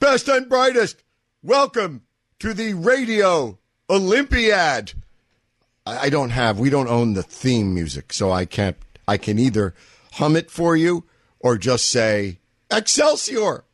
Best and brightest, welcome to the Radio Olympiad. I don't have, we don't own the theme music, so I can't, I can either hum it for you or just say Excelsior.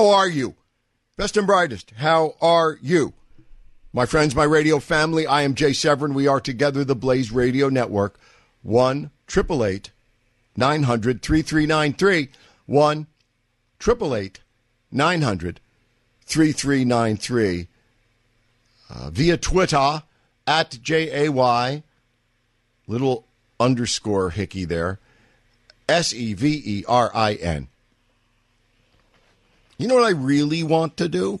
How are you? Best and brightest, how are you? My friends, my radio family, I am Jay Severin. We are together, the Blaze Radio Network. 1 888 900 3393. 1 888 900 3393. Uh, Via Twitter at J A Y, little underscore hickey there, S E V E R I N. You know what I really want to do?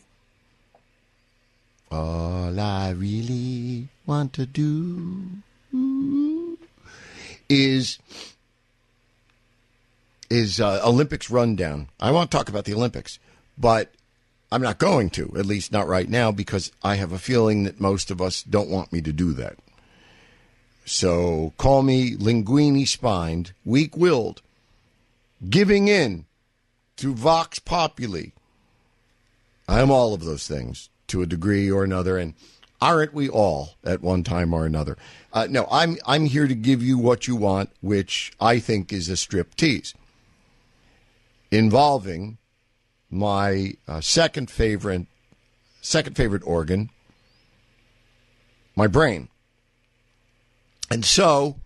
All I really want to do is is uh, Olympics rundown. I want to talk about the Olympics, but I'm not going to, at least not right now, because I have a feeling that most of us don't want me to do that. So call me linguini spined, weak willed, giving in to Vox Populi. I am all of those things to a degree or another, and aren't we all at one time or another? Uh, no, I'm I'm here to give you what you want, which I think is a strip tease involving my uh, second favorite second favorite organ, my brain. And so,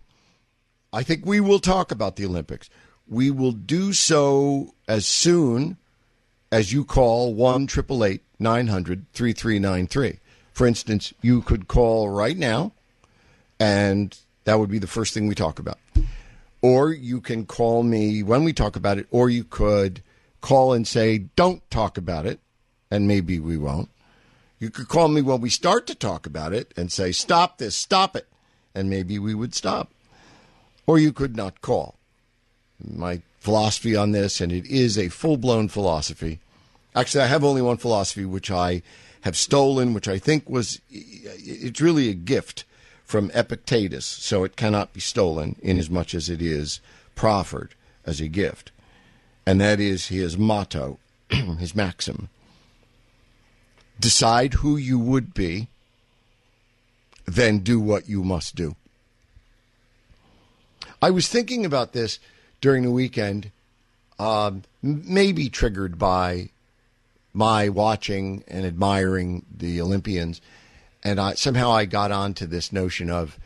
I think we will talk about the Olympics. We will do so as soon as you call 1 888 900 3393. For instance, you could call right now, and that would be the first thing we talk about. Or you can call me when we talk about it, or you could call and say, don't talk about it, and maybe we won't. You could call me when we start to talk about it and say, stop this, stop it, and maybe we would stop. Or you could not call my philosophy on this, and it is a full blown philosophy. Actually, I have only one philosophy, which I have stolen, which I think was it's really a gift from Epictetus, so it cannot be stolen in as much as it is proffered as a gift. And that is his motto, his maxim. Decide who you would be, then do what you must do. I was thinking about this during the weekend, um, maybe triggered by my watching and admiring the Olympians, and I, somehow I got onto this notion of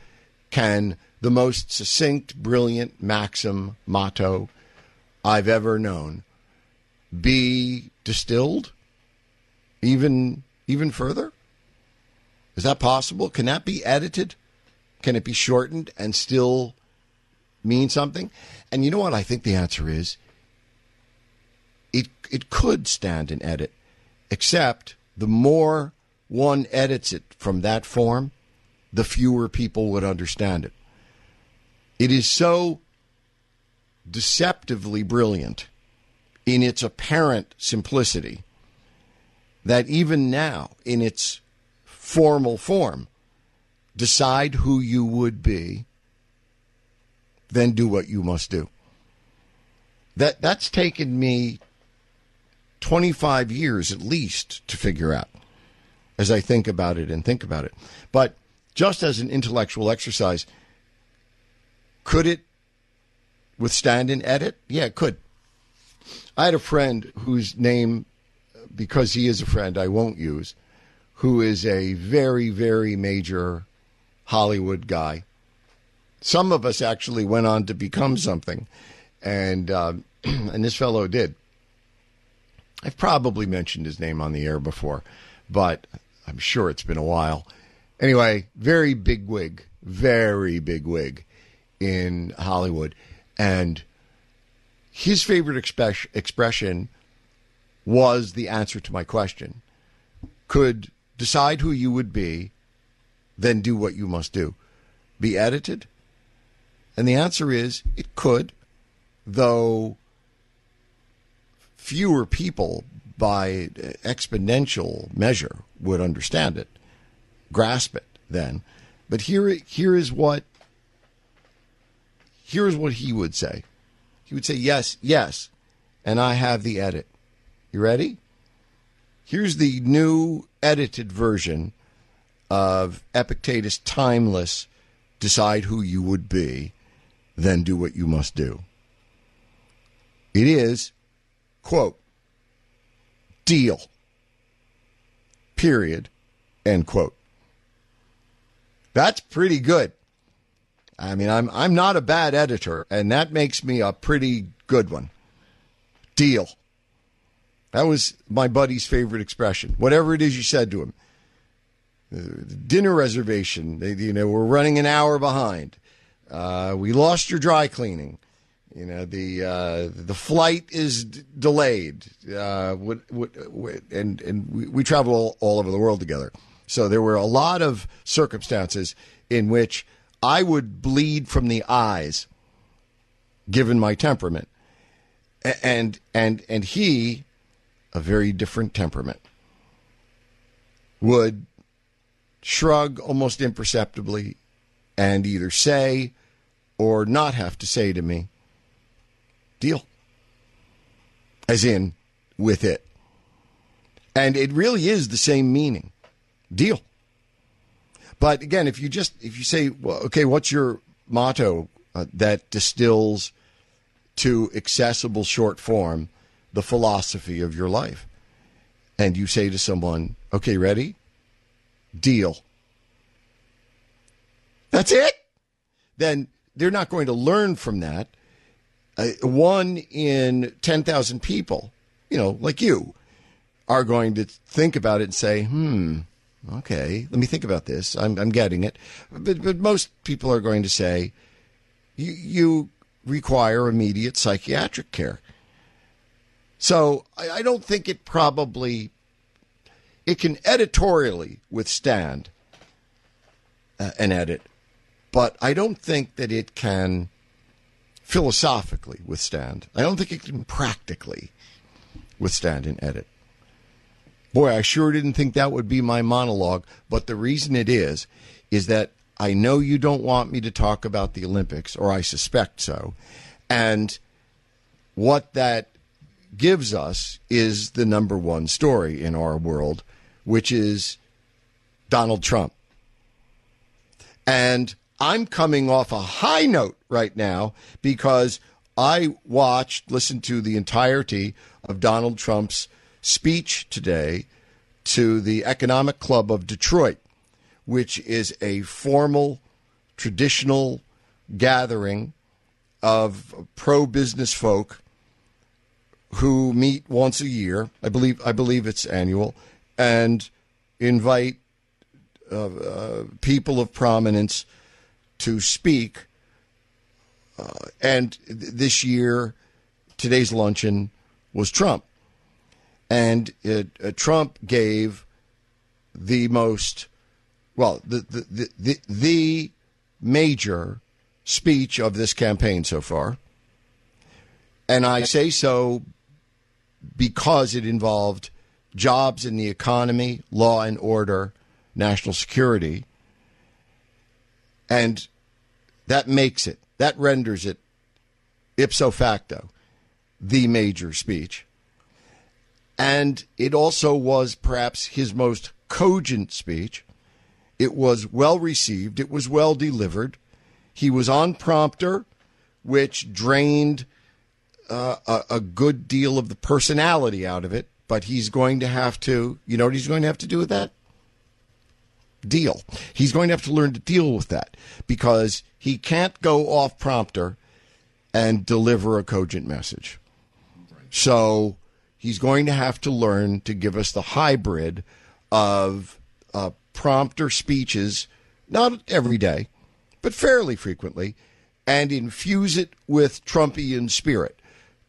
can the most succinct, brilliant maxim motto I've ever known be distilled even even further? Is that possible? Can that be edited? Can it be shortened and still mean something? And you know what I think the answer is? It it could stand an edit, except the more one edits it from that form, the fewer people would understand it. It is so deceptively brilliant in its apparent simplicity that even now, in its formal form, decide who you would be then do what you must do. That that's taken me 25 years at least to figure out as I think about it and think about it. But just as an intellectual exercise, could it withstand an edit? Yeah, it could. I had a friend whose name because he is a friend, I won't use, who is a very, very major Hollywood guy. Some of us actually went on to become something, and uh, and this fellow did. I've probably mentioned his name on the air before, but I'm sure it's been a while. Anyway, very big wig, very big wig in Hollywood, and his favorite express, expression was the answer to my question. Could decide who you would be, then do what you must do. Be edited? And the answer is it could, though fewer people by exponential measure would understand it, grasp it then. But here, here is what here is what he would say. He would say, Yes, yes, and I have the edit. You ready? Here's the new edited version of Epictetus' timeless decide who you would be, then do what you must do. It is, quote, deal, period, end quote. That's pretty good. I mean, I'm I'm not a bad editor, and that makes me a pretty good one. Deal. That was my buddy's favorite expression. Whatever it is you said to him. Uh, dinner reservation. They, you know, we're running an hour behind. Uh, we lost your dry cleaning. You know, the uh, the flight is d- delayed. Uh, what, what, what, and and we, we travel all, all over the world together. So there were a lot of circumstances in which I would bleed from the eyes, given my temperament, and and and he a very different temperament, would shrug almost imperceptibly and either say or not have to say to me, deal. As in, with it. And it really is the same meaning deal. But again, if you just, if you say, well, okay, what's your motto uh, that distills to accessible short form the philosophy of your life. And you say to someone, okay, ready? Deal. That's it. Then they're not going to learn from that. Uh, one in 10,000 people, you know, like you, are going to think about it and say, hmm, okay, let me think about this. I'm, I'm getting it. But, but most people are going to say, you, require immediate psychiatric care. So I, I don't think it probably it can editorially withstand uh, an edit, but I don't think that it can philosophically withstand. I don't think it can practically withstand an edit. Boy, I sure didn't think that would be my monologue, but the reason it is, is that I know you don't want me to talk about the Olympics, or I suspect so. And what that gives us is the number one story in our world, which is Donald Trump. And I'm coming off a high note right now because I watched, listened to the entirety of Donald Trump's speech today to the Economic Club of Detroit, which is a formal, traditional gathering of pro business folk who meet once a year. I believe I believe it's annual, and invite uh, uh, people of prominence to speak. Uh, and th- this year, today's luncheon was Trump, and it, uh, Trump gave the most well the the, the the the major speech of this campaign so far. And I say so because it involved jobs in the economy, law and order, national security. And that makes it, that renders it ipso facto the major speech. And it also was perhaps his most cogent speech. It was well received, it was well delivered. He was on prompter, which drained uh, a, a, good deal of the personality out of it but he's going to have to, you know what he's going to have to do with that? Deal. He's going to have to learn to deal with that because he can't go off prompter and deliver a cogent message. So he's going to have to learn to give us the hybrid of uh, prompter speeches, not every day, but fairly frequently, and infuse it with Trumpian spirit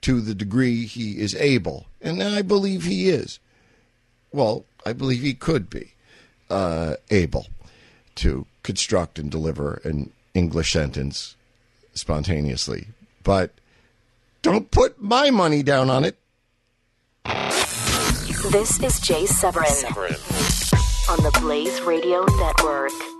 to the degree he is able. And I believe he is. Well, I believe he could be uh, able to construct and deliver an English sentence spontaneously. But don't put my money down on it. This is Jay Severin, Severin. on the Blaze Radio Network.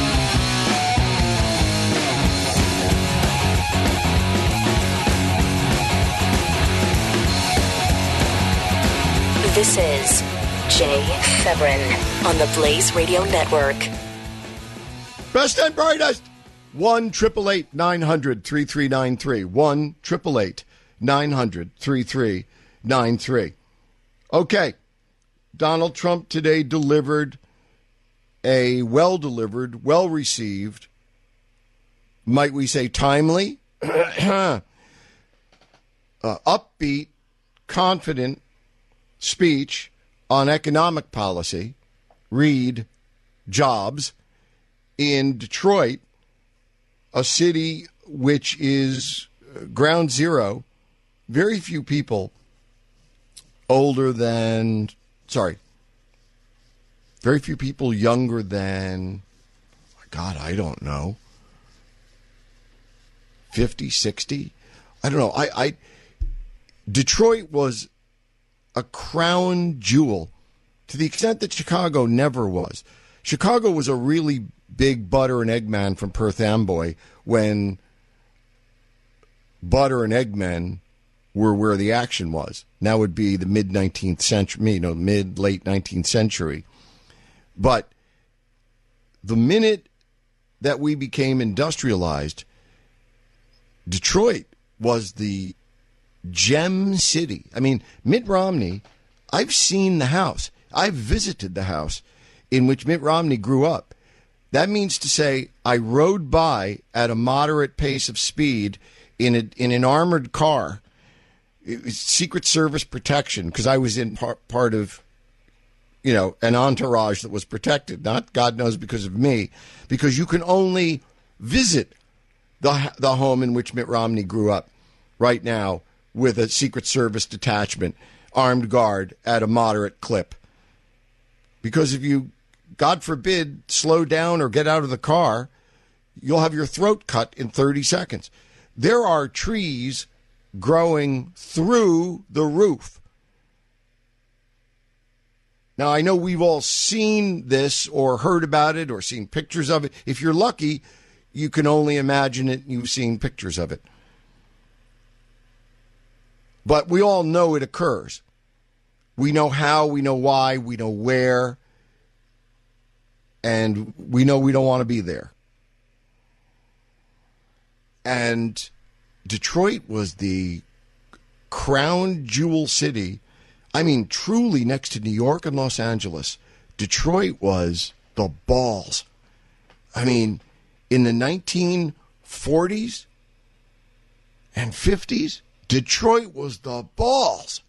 This is Jay Severin on the Blaze Radio Network. Best and brightest. 1 900 3393. 1 900 3393. Okay. Donald Trump today delivered a well delivered, well received, might we say timely, uh, upbeat, confident, speech on economic policy, read jobs, in Detroit, a city which is uh, ground zero, very few people older than, sorry, very few people younger than, God, I don't know, 50, 60. I don't know. I, I Detroit was a crown jewel to the extent that Chicago never was. Chicago was a really big butter and egg man from Perth Amboy when butter and egg men were where the action was. Now would be the mid 19th century, you know, mid late 19th century. But the minute that we became industrialized, Detroit was the gem city. I mean, Mitt Romney, I've seen the house. I've visited the house in which Mitt Romney grew up. That means to say, I rode by at a moderate pace of speed in a, in an armored car, Secret Service protection, because I was in par- part of, you know, an entourage that was protected. Not God knows because of me, because you can only visit the the home in which Mitt Romney grew up right now with a Secret Service detachment, armed guard at a moderate clip. Because if you, God forbid, slow down or get out of the car, you'll have your throat cut in 30 seconds. There are trees growing through the roof. Now, I know we've all seen this or heard about it or seen pictures of it. If you're lucky, you can only imagine it. You've seen pictures of it. But we all know it occurs. We know how, we know why, we know where, and we know we don't want to be there. And Detroit was the crown jewel city. I mean, truly next to New York and Los Angeles, Detroit was the balls. I mean, in the 1940s and 50s, Detroit was the balls.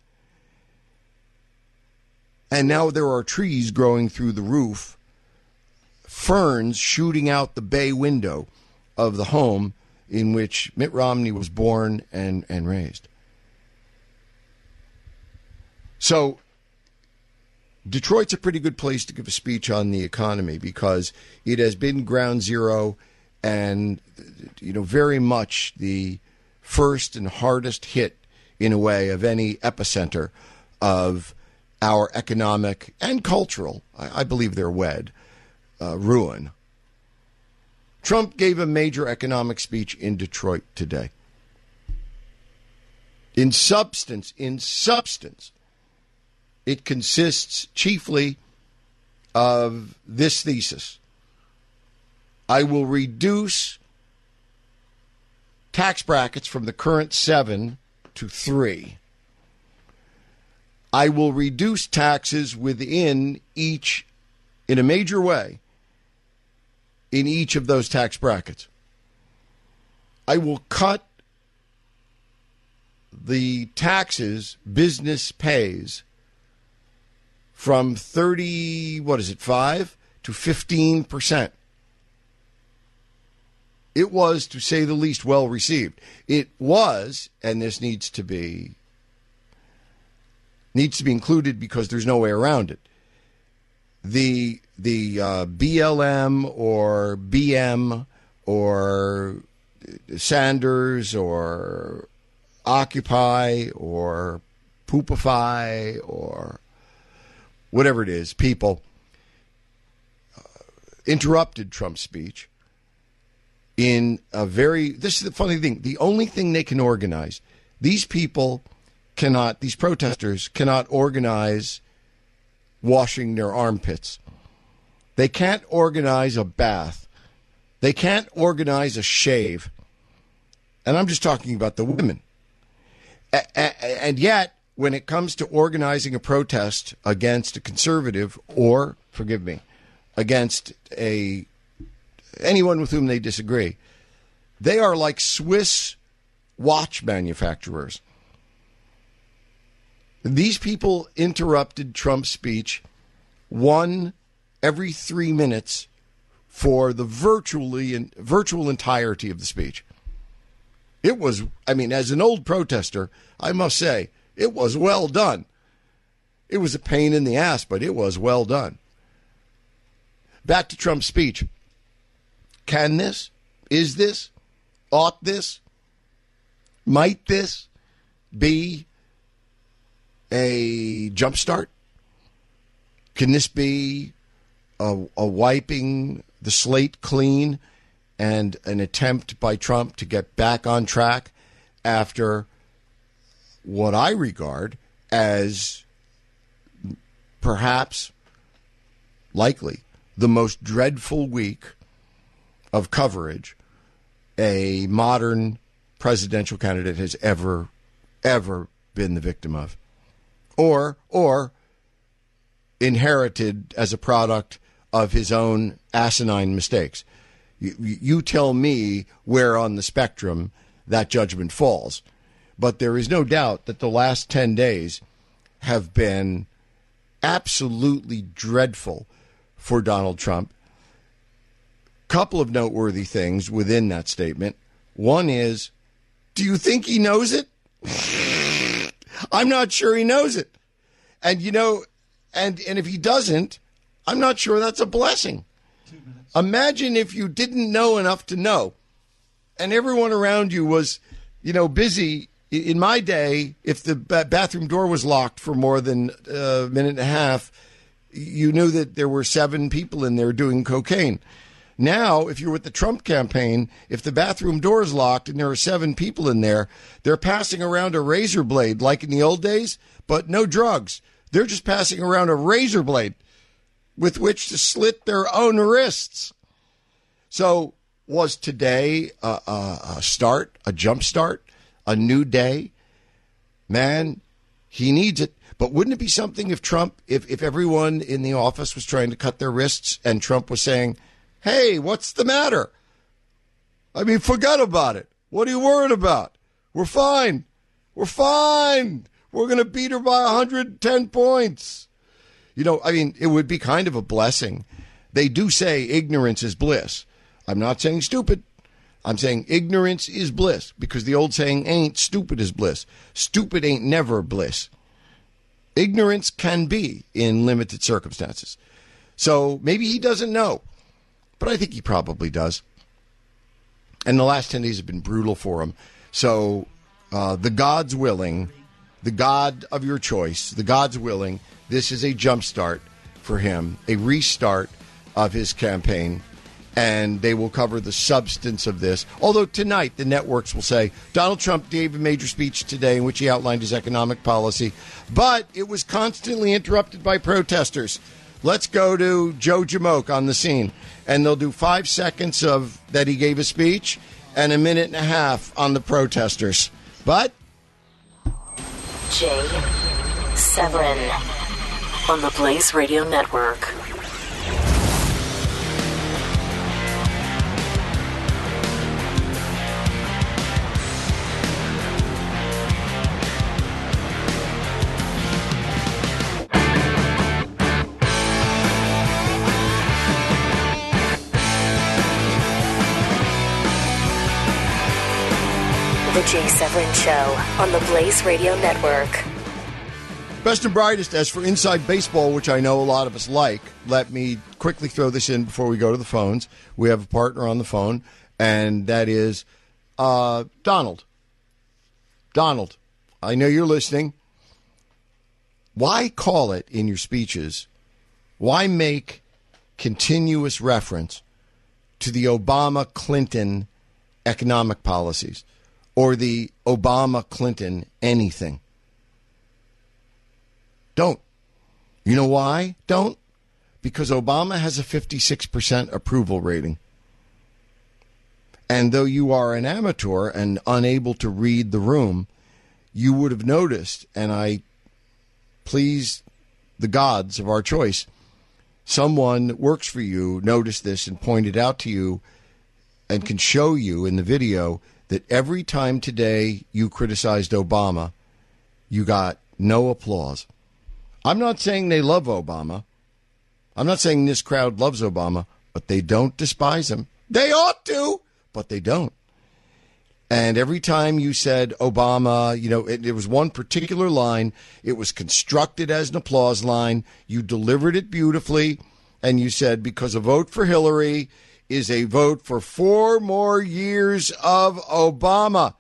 And now there are trees growing through the roof, ferns shooting out the bay window of the home in which Mitt Romney was born and, and raised. So, Detroit's a pretty good place to give a speech on the economy because it has been ground zero and you know very much the first and hardest hit in a way of any epicenter of our economic and cultural, I, I believe they're wed, uh, ruin. Trump gave a major economic speech in Detroit today. In substance, in substance, it consists chiefly of this thesis I will reduce tax brackets from the current seven to three. I will reduce taxes within each, in a major way, in each of those tax brackets. I will cut the taxes business pays from 30, what is it, 5 to 15%. It was, to say the least, well received. It was, and this needs to be needs to be included because there's no way around it. The the uh, BLM or BM or Sanders or Occupy or Poopify or whatever it is, people uh, interrupted Trump's speech in a very. This is the funny thing. The only thing they can organize, these people cannot, these protesters cannot organize washing their armpits. They can't organize a bath. They can't organize a shave. And I'm just talking about the women. And yet, when it comes to organizing a protest against a conservative or, forgive me, against a anyone with whom they disagree, they are like Swiss watch manufacturers. These people interrupted Trump's speech one every three minutes for the virtually virtual entirety of the speech. It was, I mean, as an old protester, I must say, it was well done. It was a pain in the ass, but it was well done. Back to Trump's speech. Can this, is this, ought this, might this be a jumpstart? Can this be a, a, wiping the slate clean and an attempt by Trump to get back on track after what I regard as perhaps likely the most dreadful week of coverage a modern presidential candidate has ever ever been the victim of or or inherited as a product of his own asinine mistakes. You, you tell me where on the spectrum that judgment falls. But there is no doubt that the last 10 days have been absolutely dreadful for Donald Trump. Couple of noteworthy things within that statement. One is, do you think he knows it? I'm not sure he knows it. And you know, and and if he doesn't, I'm not sure that's a blessing. Imagine if you didn't know enough to know, and everyone around you was, you know, busy. In my day, if the bathroom door was locked for more than a minute and a half, you knew that there were seven people in there doing cocaine. Now, if you're with the Trump campaign, if the bathroom door is locked and there are seven people in there, they're passing around a razor blade like in the old days, but no drugs. They're just passing around a razor blade with which to slit their own wrists. So, was today a, a, a start, a jump start, a new day? Man, he needs it. But wouldn't it be something if Trump, if, if everyone in the office was trying to cut their wrists and Trump was saying, hey, what's the matter? I mean, forget about it. What are you worried about? We're fine. We're fine. We're going to beat her by 110 points. You know, I mean, it would be kind of a blessing. They do say ignorance is bliss. I'm not saying stupid. I'm saying ignorance is bliss because the old saying ain't stupid is bliss. Stupid ain't never bliss. Ignorance can be in limited circumstances. So maybe he doesn't know, but I think he probably does. and the last 10 days have been brutal for him. So, uh, the God's willing, the God of your choice, the God's willing, this is a jumpstart for him, a restart of his campaign. And they will cover the substance of this. Although tonight the networks will say Donald Trump gave a major speech today in which he outlined his economic policy, but it was constantly interrupted by protesters. Let's go to Joe Jamoke on the scene, and they'll do five seconds of that he gave a speech and a minute and a half on the protesters. But Jay Severin on the Blaze Radio Network. The Jay Severin Show on the Blaze Radio Network. Best and brightest, as for inside baseball, which I know a lot of us like, let me quickly throw this in before we go to the phones. We have a partner on the phone, and that is uh, Donald. Donald, I know you're listening. Why call it in your speeches? Why make continuous reference to the Obama Clinton economic policies or the Obama Clinton anything? Don't. You know why? Don't. Because Obama has a 56% approval rating. And though you are an amateur and unable to read the room, you would have noticed, and I please the gods of our choice, someone that works for you noticed this and pointed out to you and can show you in the video that every time today you criticized Obama, you got no applause. I'm not saying they love Obama. I'm not saying this crowd loves Obama, but they don't despise him. They ought to, but they don't. And every time you said Obama, you know, it, it, was one particular line. It was constructed as an applause line. You delivered it beautifully. And you said, because a vote for Hillary is a vote for four more years of Obama.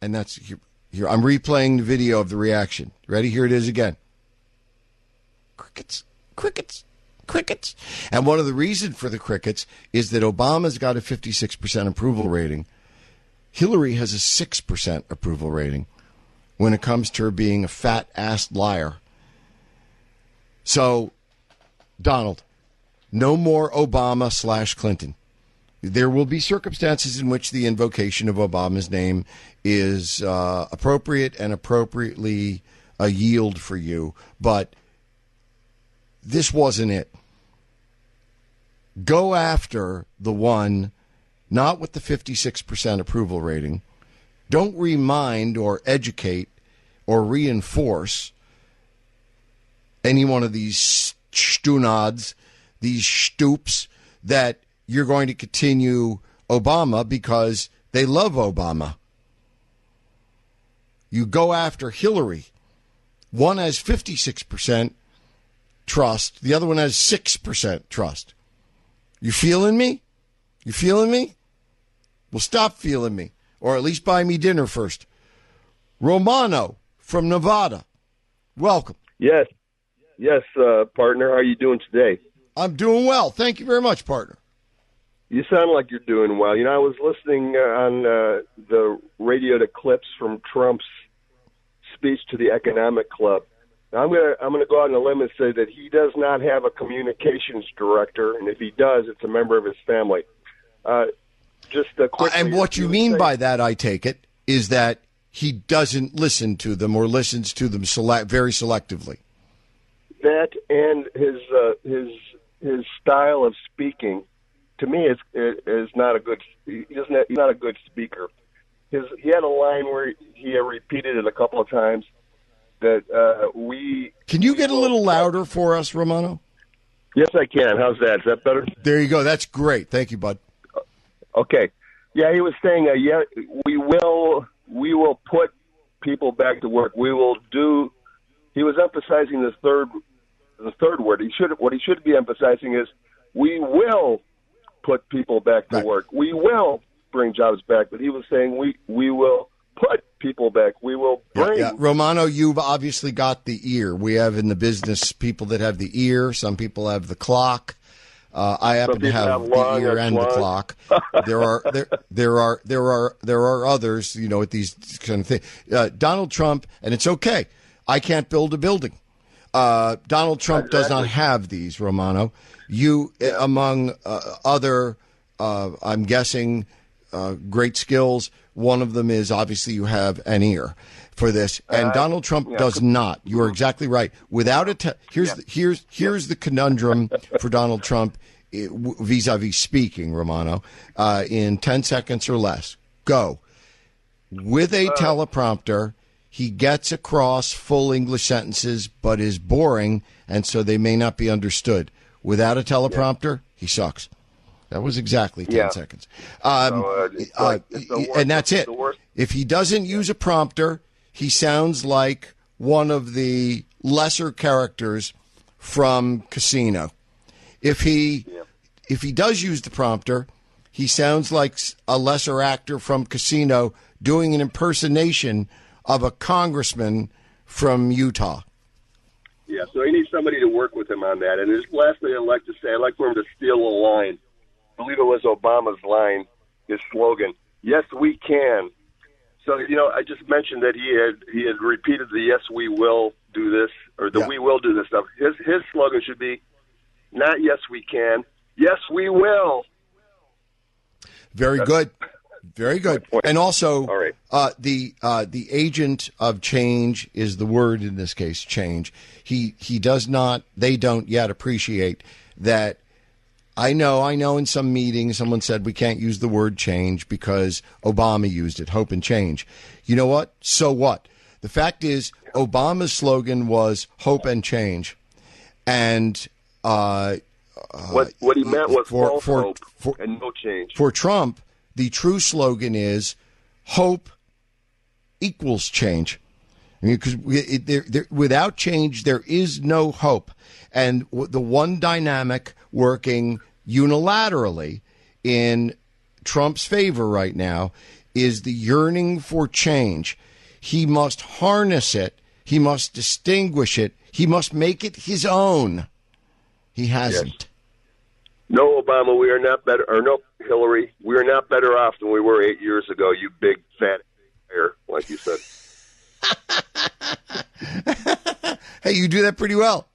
And that's here. here I'm replaying the video of the reaction. Ready? Here it is again. Crickets, crickets, crickets. And one of the reasons for the crickets is that Obama's got a 56% approval rating. Hillary has a 6% approval rating when it comes to her being a fat ass liar. So, Donald, no more Obama slash Clinton. There will be circumstances in which the invocation of Obama's name is uh, appropriate and appropriately a yield for you, but this wasn't it. Go after the one not with the 56% approval rating. Don't remind or educate or reinforce any one of these stunads these stoops that you're going to continue Obama because they love Obama. You go after Hillary. One has 56% trust, the other one has 6% trust. You feeling me? You feeling me? Well, stop feeling me, or at least buy me dinner first. Romano from Nevada, welcome. Yes, yes, uh, partner. How are you doing today? I'm doing well. Thank you very much, partner. You sound like you're doing well. You know, I was listening uh, on uh, the radio to clips from Trump's speech to the Economic Club. Now, I'm gonna I'm gonna go out on a limb and say that he does not have a communications director, and if he does, it's a member of his family. Uh, just uh, and what you mean say, by that, I take it, is that he doesn't listen to them or listens to them select very selectively. That and his uh, his his style of speaking to me is is not a good he doesn't have, he's not a good speaker. His he had a line where he repeated it a couple of times that uh, we Can you get a little louder for us, Romano? Yes, I can. How's that? Is that better? There you go. That's great. Thank you, bud. Okay. Yeah, he was saying, uh, yeah, we will we will put people back to work. We will do. He was emphasizing the third the third word. He should what he should be emphasizing is we will put people back to Right. work. We will bring jobs back, but he was saying we we will put people back. We will Yeah, bring. yeah. Romano, you've obviously got the ear. We have in the business people that have the ear. Some people have the clock. Uh, I happen to have, have the ear and the clock. there are there there are there are there are others. You know, at these kind of things. Uh, Donald Trump, and it's okay. I can't build a building. Uh, Donald Trump does not have these, Romano. You, uh, among uh, other, uh, I'm guessing, uh, great skills. One of them is obviously you have an ear for this, and Donald Trump does not. You are exactly right. Without a te- here's the, here's here's the conundrum for Donald Trump eh, vis-a-vis speaking, Romano, uh, in ten seconds or less. Go with a teleprompter. He gets across full English sentences, but is boring, and so they may not be understood. Without a teleprompter, he sucks. That was exactly ten Yeah. seconds. Um, So, uh, uh, like- worst- and that's it. If he doesn't use a prompter, he sounds like one of the lesser characters from Casino. If he if he does use the prompter, he sounds like a lesser actor from Casino doing an impersonation of a congressman from Utah. Yeah, so he needs somebody to work with him on that. And his last thing I'd like to say, I'd like for him to steal a line. I believe it was Obama's line, his slogan, "Yes, we can." So you know, I just mentioned that he had he had repeated the "Yes, we will do this" or the Yeah. "We will do this" stuff. His his slogan should be, not "Yes, we can," "Yes, we will." Very good. Very good. And also, All right. uh, the uh, the agent of change is the word in this case. Change. He he does not. They don't yet appreciate that. I know. I know. In some meetings, someone said we can't use the word change because Obama used it. Hope and change. You know what? So what? The fact is, Obama's slogan was hope and change, and uh, what what he meant was for- for- hope for- and no change. for Trump, the true slogan is hope equals change. There, there, without change, there is no hope. And the one dynamic working unilaterally in Trump's favor right now is the yearning for change. He must harness it, he must distinguish it, he must make it his own. He hasn't. No, Obama, we are not better, or no, Hillary, we are not better off than we were eight years ago. You big fat liar, like you said. Hey, you do that pretty well.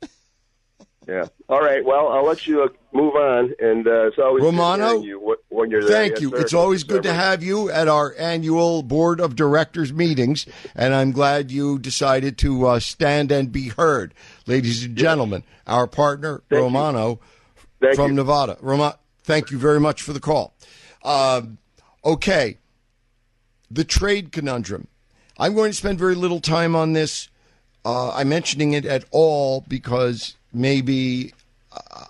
Yeah. All right. Well, I'll let you uh, move on, and uh, it's always good Romano, you when you're there. Thank Yes, you. sir. It's always good to have you at our annual board of directors meetings, and I'm glad you decided to uh, stand and be heard, ladies and gentlemen. Our partner Thank you. Thank from you. Nevada. Roma, thank you very much for the call. Um, okay, the trade conundrum. I'm going to spend very little time on this. Uh, I'm mentioning it at all because maybe uh,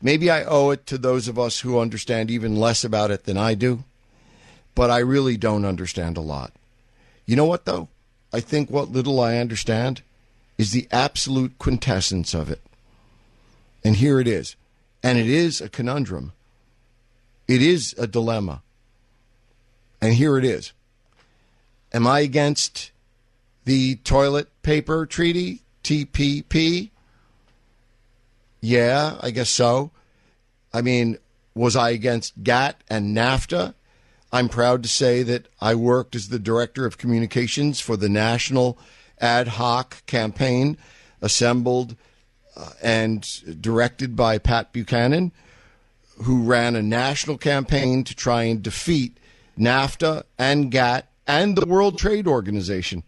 maybe I owe it to those of us who understand even less about it than I do, but I really don't understand a lot. You know what, though? I think what little I understand is the absolute quintessence of it. And here it is. And it is a conundrum, it is a dilemma. And here it is. Am I against the toilet paper treaty, TPP? Yeah, I guess so. I mean, was I against GATT and NAFTA? I'm proud to say that I worked as the director of communications for the national ad hoc campaign assembled Uh, and directed by Pat Buchanan, who ran a national campaign to try and defeat NAFTA and GATT and the World Trade Organization.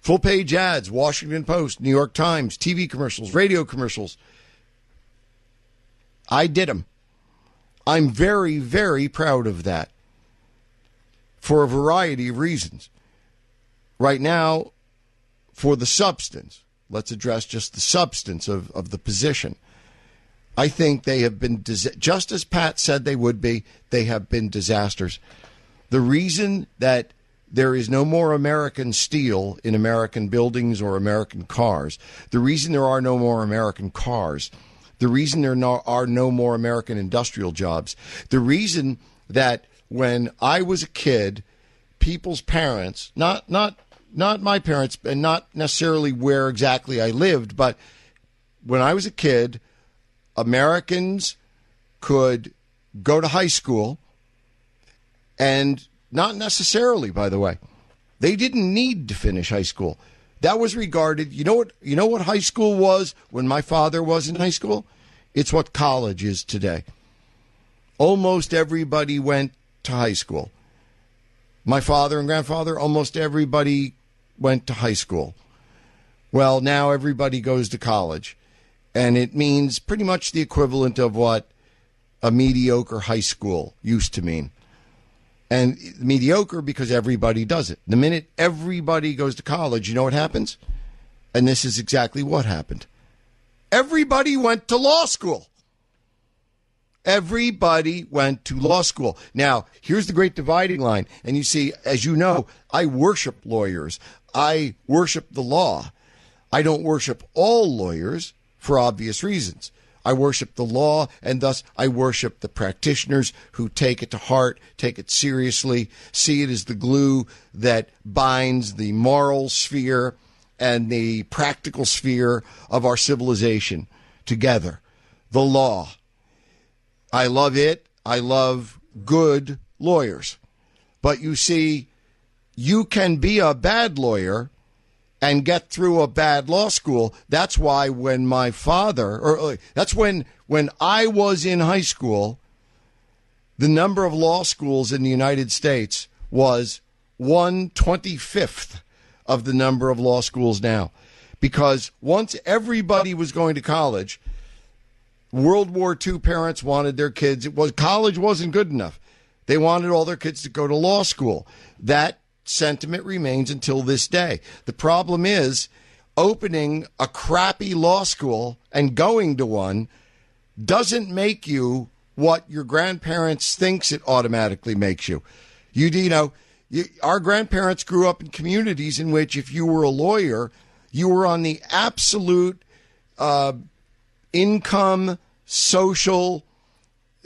Full page ads, Washington Post, New York Times, TV commercials, radio commercials. I did them. I'm very, very proud of that for a variety of reasons. Right now, for the substance, let's address just the substance of, of the position. I think they have been, just as Pat said they would be, they have been disasters. The reason that there is no more American steel in American buildings or American cars, the reason there are no more American cars, The reason there are no more American industrial jobs. The reason that when I was a kid, people's parents, not not not my parents, and not necessarily where exactly I lived, but when I was a kid, Americans could go to high school, and not necessarily, by the way, they didn't need to finish high school. That was regarded. You know what? You know what high school was when my father was in high school. It's what college is today. Almost everybody went to high school. My father and grandfather, almost everybody went to high school. Well, now everybody goes to college. And it means pretty much the equivalent of what a mediocre high school used to mean. And mediocre because everybody does it. The minute everybody goes to college, you know what happens? And this is exactly what happened. Everybody went to law school. Everybody went to law school. Now, here's the great dividing line. And you see, as you know, I worship lawyers. I worship the law. I don't worship all lawyers for obvious reasons. I worship the law, and thus I worship the practitioners who take it to heart, take it seriously, see it as the glue that binds the moral sphere and the practical sphere of our civilization together. The law. I love it. I love good lawyers. But you see, you can be a bad lawyer and get through a bad law school. That's why when my father, or uh, that's when when I was in high school, the number of law schools in the United States was one twenty fifth of the number of law schools now, because once everybody was going to college. World War II parents wanted their kids. It was college wasn't good enough. They wanted all their kids to go to law school. That sentiment remains until this day. The problem is opening a crappy law school and going to one doesn't make you what your grandparents thinks it automatically makes you. You, you know, you, our grandparents grew up in communities in which if you were a lawyer, you were on the absolute uh, income social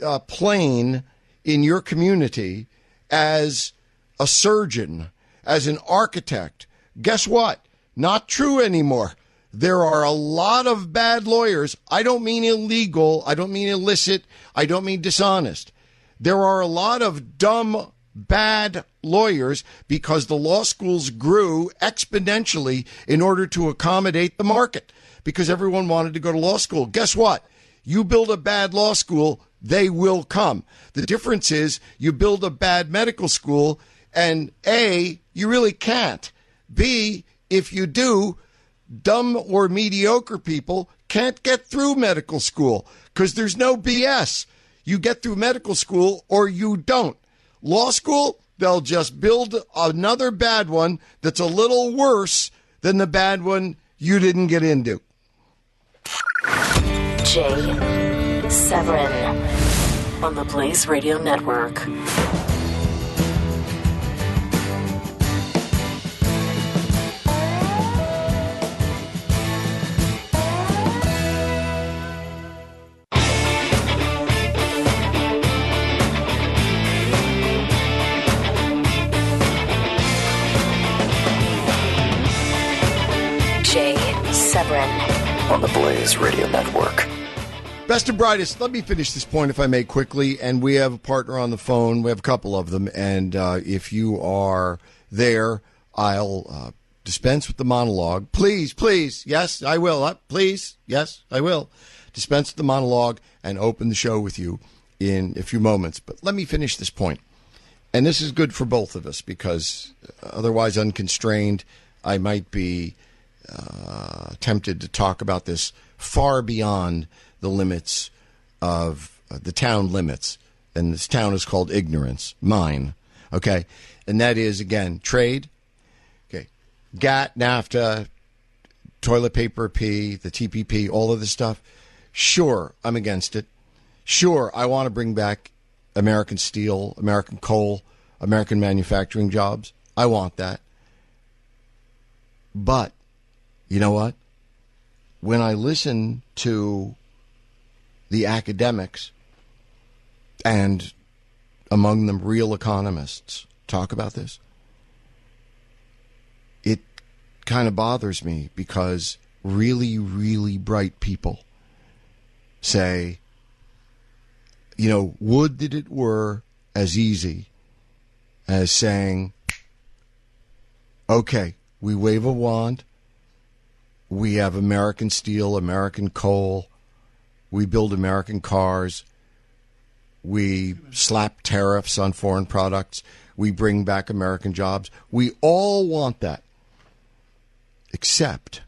uh, plane in your community as a surgeon, as an architect. Guess what? Not true anymore. There are a lot of bad lawyers. I don't mean illegal. I don't mean illicit. I don't mean dishonest. There are a lot of dumb, bad lawyers because the law schools grew exponentially in order to accommodate the market because everyone wanted to go to law school. Guess what? You build a bad law school, they will come. The difference is you build a bad medical school, and A, you really can't. B, if you do, dumb or mediocre people can't get through medical school because there's no BS. You get through medical school or you don't. Law school, they'll just build another bad one that's a little worse than the bad one you didn't get into. Jay Severin on the Blaze Radio Network. On the Blaze Radio Network. Best and brightest. Let me finish this point, if I may, quickly. And we have a partner on the phone. We have a couple of them. And uh, if you are there, I'll uh, dispense with the monologue. Please, please. Yes, I will. Uh, please. Yes, I will. Dispense with the monologue and open the show with you in a few moments. But let me finish this point. And this is good for both of us because otherwise, unconstrained, I might be uh, tempted to talk about this far beyond the limits of uh, the town limits. And this town is called ignorance, mine. Okay. And that is, again, trade. Okay. GATT, NAFTA, toilet paper P, the TPP, all of this stuff. Sure, I'm against it. Sure, I want to bring back American steel, American coal, American manufacturing jobs. I want that. But you know what? When I listen to the academics and among them real economists talk about this, it kind of bothers me because really, really bright people say, you know, would that it were as easy as saying, okay, we wave a wand, we have American steel, American coal, we build American cars, we slap tariffs on foreign products, we bring back American jobs. We all want that. Except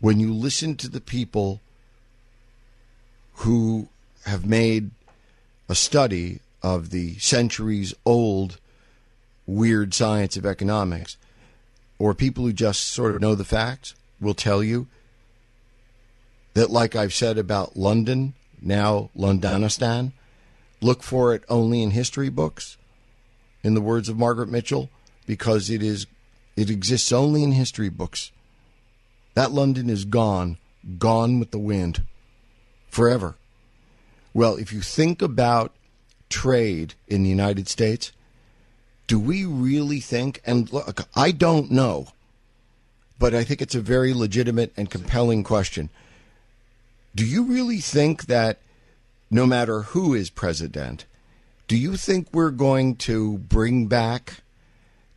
when you listen to the people who have made a study of the centuries old weird science of economics, or people who just sort of know the facts, will tell you that, like I've said about London, now Londonistan, look for it only in history books, in the words of Margaret Mitchell, because it is it exists only in history books. That London is gone, gone with the wind, forever. Well, if you think about trade in the United States, do we really think, and look, I don't know, but I think it's a very legitimate and compelling question. Do you really think that no matter who is president, do you think we're going to bring back,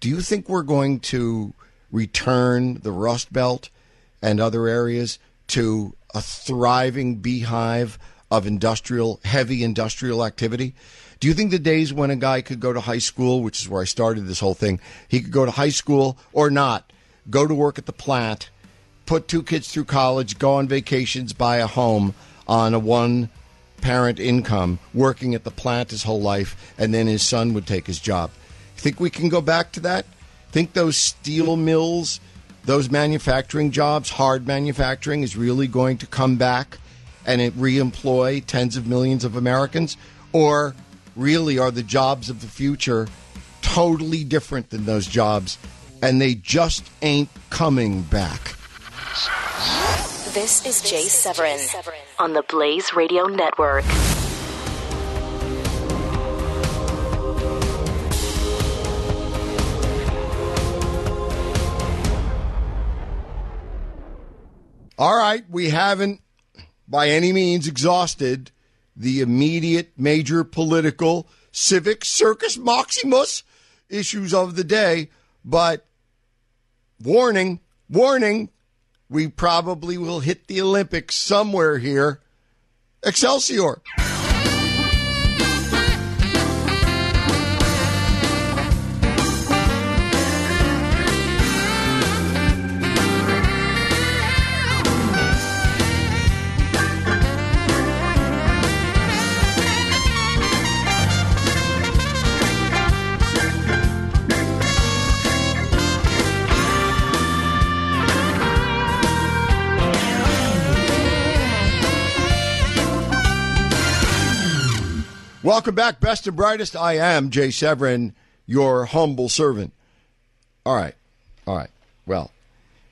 do you think we're going to return the Rust Belt and other areas to a thriving beehive of industrial, heavy industrial activity? Do you think the days when a guy could go to high school, which is where I started this whole thing, he could go to high school or not, go to work at the plant, put two kids through college, go on vacations, buy a home on a one parent income, working at the plant his whole life, and then his son would take his job? Think we can go back to that? Think those steel mills, those manufacturing jobs, hard manufacturing, is really going to come back and it re-employ tens of millions of Americans, or really are the jobs of the future totally different than those jobs, and they just ain't coming back? This is Jay Severin on the Blaze Radio Network. All right, we haven't by any means exhausted the immediate major political, civic, circus maximus issues of the day, but warning, warning, we probably will hit the Olympics somewhere here. Excelsior. Welcome back, best and brightest. I am Jay Severin, your humble servant. All right, all right. Well,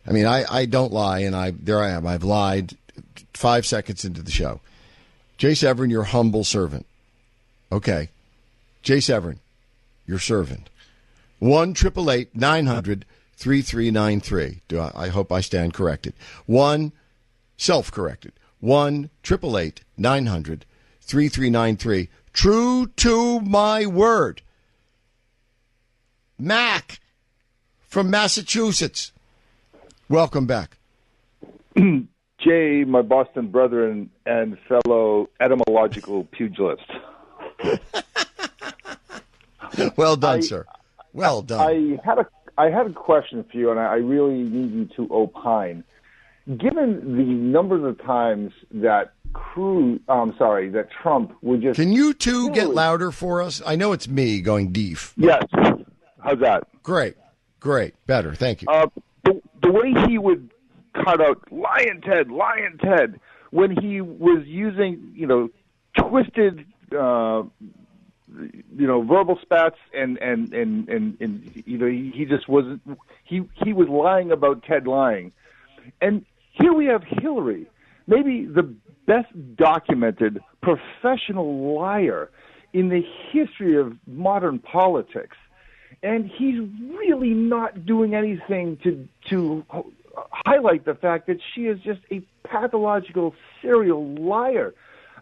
I mean, I, I don't lie, and I there I am. I've lied five seconds into the show. Jay Severin, your humble servant. Okay, Jay Severin, your servant. One triple eight nine hundred three three nine three. Do I, I hope I stand corrected. One self corrected. One triple eight nine hundred three three nine three. True to my word. Mac from Massachusetts. Welcome back. Jay, my Boston brother and, and fellow etymological pugilist. well done, I, sir. Well done. I had a I had a question for you, and I really need you to opine. Given the number of times that Cruz, I'm sorry, that Trump would just. Can you two get louder for us? I know it's me going deef. Yes. How's that? Great. Great. Better. Thank you. Uh, the, the way he would cut out Lyin' Ted, Lyin' Ted, when he was using, you know, twisted, uh, you know, verbal spats and, and, and, and, and you know, he, he just wasn't, he, he was lying about Ted lying. And here we have Hillary, maybe the best documented professional liar in the history of modern politics. And he's really not doing anything to to highlight the fact that she is just a pathological serial liar.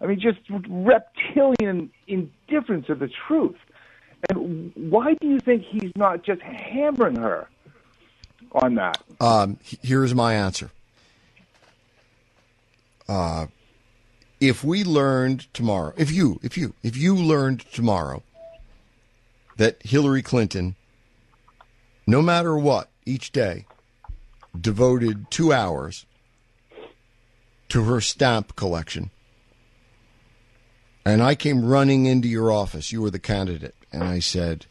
I mean, just reptilian indifference of the truth. And why do you think he's not just hammering her on that? Um, here's my answer. Uh, if we learned tomorrow, if you, if you, if you learned tomorrow that Hillary Clinton, no matter what, each day, devoted two hours to her stamp collection, and I came running into your office, you were the candidate, and I said,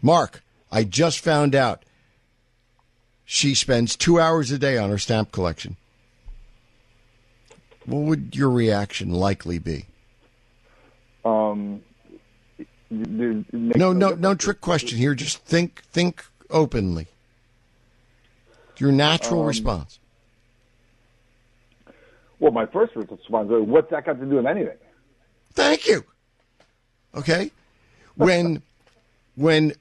Mark, I just found out she spends two hours a day on her stamp collection what would your reaction likely be? Um, no, no, no trick question here. Just think, think openly. Your natural Um, response. Well, my first response is, what's that got to do with anything? Thank you. Okay, when when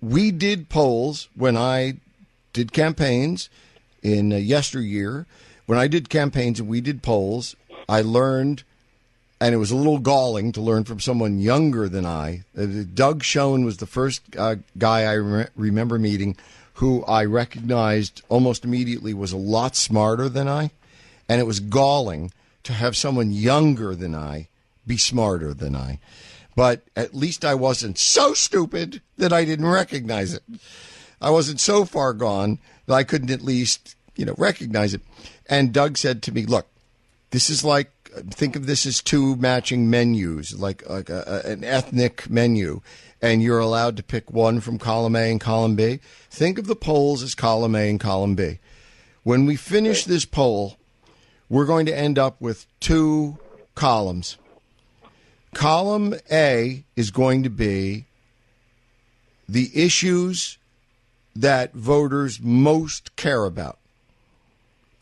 we did polls, when I did campaigns in uh, yesteryear, when I did campaigns and we did polls, I learned, and it was a little galling to learn from someone younger than I. Uh, Doug Schoen was the first uh, guy I re- remember meeting who I recognized almost immediately was a lot smarter than I. And it was galling to have someone younger than I be smarter than I. But at least I wasn't so stupid that I didn't recognize it. I wasn't so far gone that I couldn't at least, you know, recognize it. And Doug said to me, "Look, this is like think of this as two matching menus, like, like a, a, an ethnic menu, and you're allowed to pick one from column A and column B. Think of the polls as column A and column B. When we finish this poll, we're going to end up with two columns. Column A is going to be the issues that voters most care about.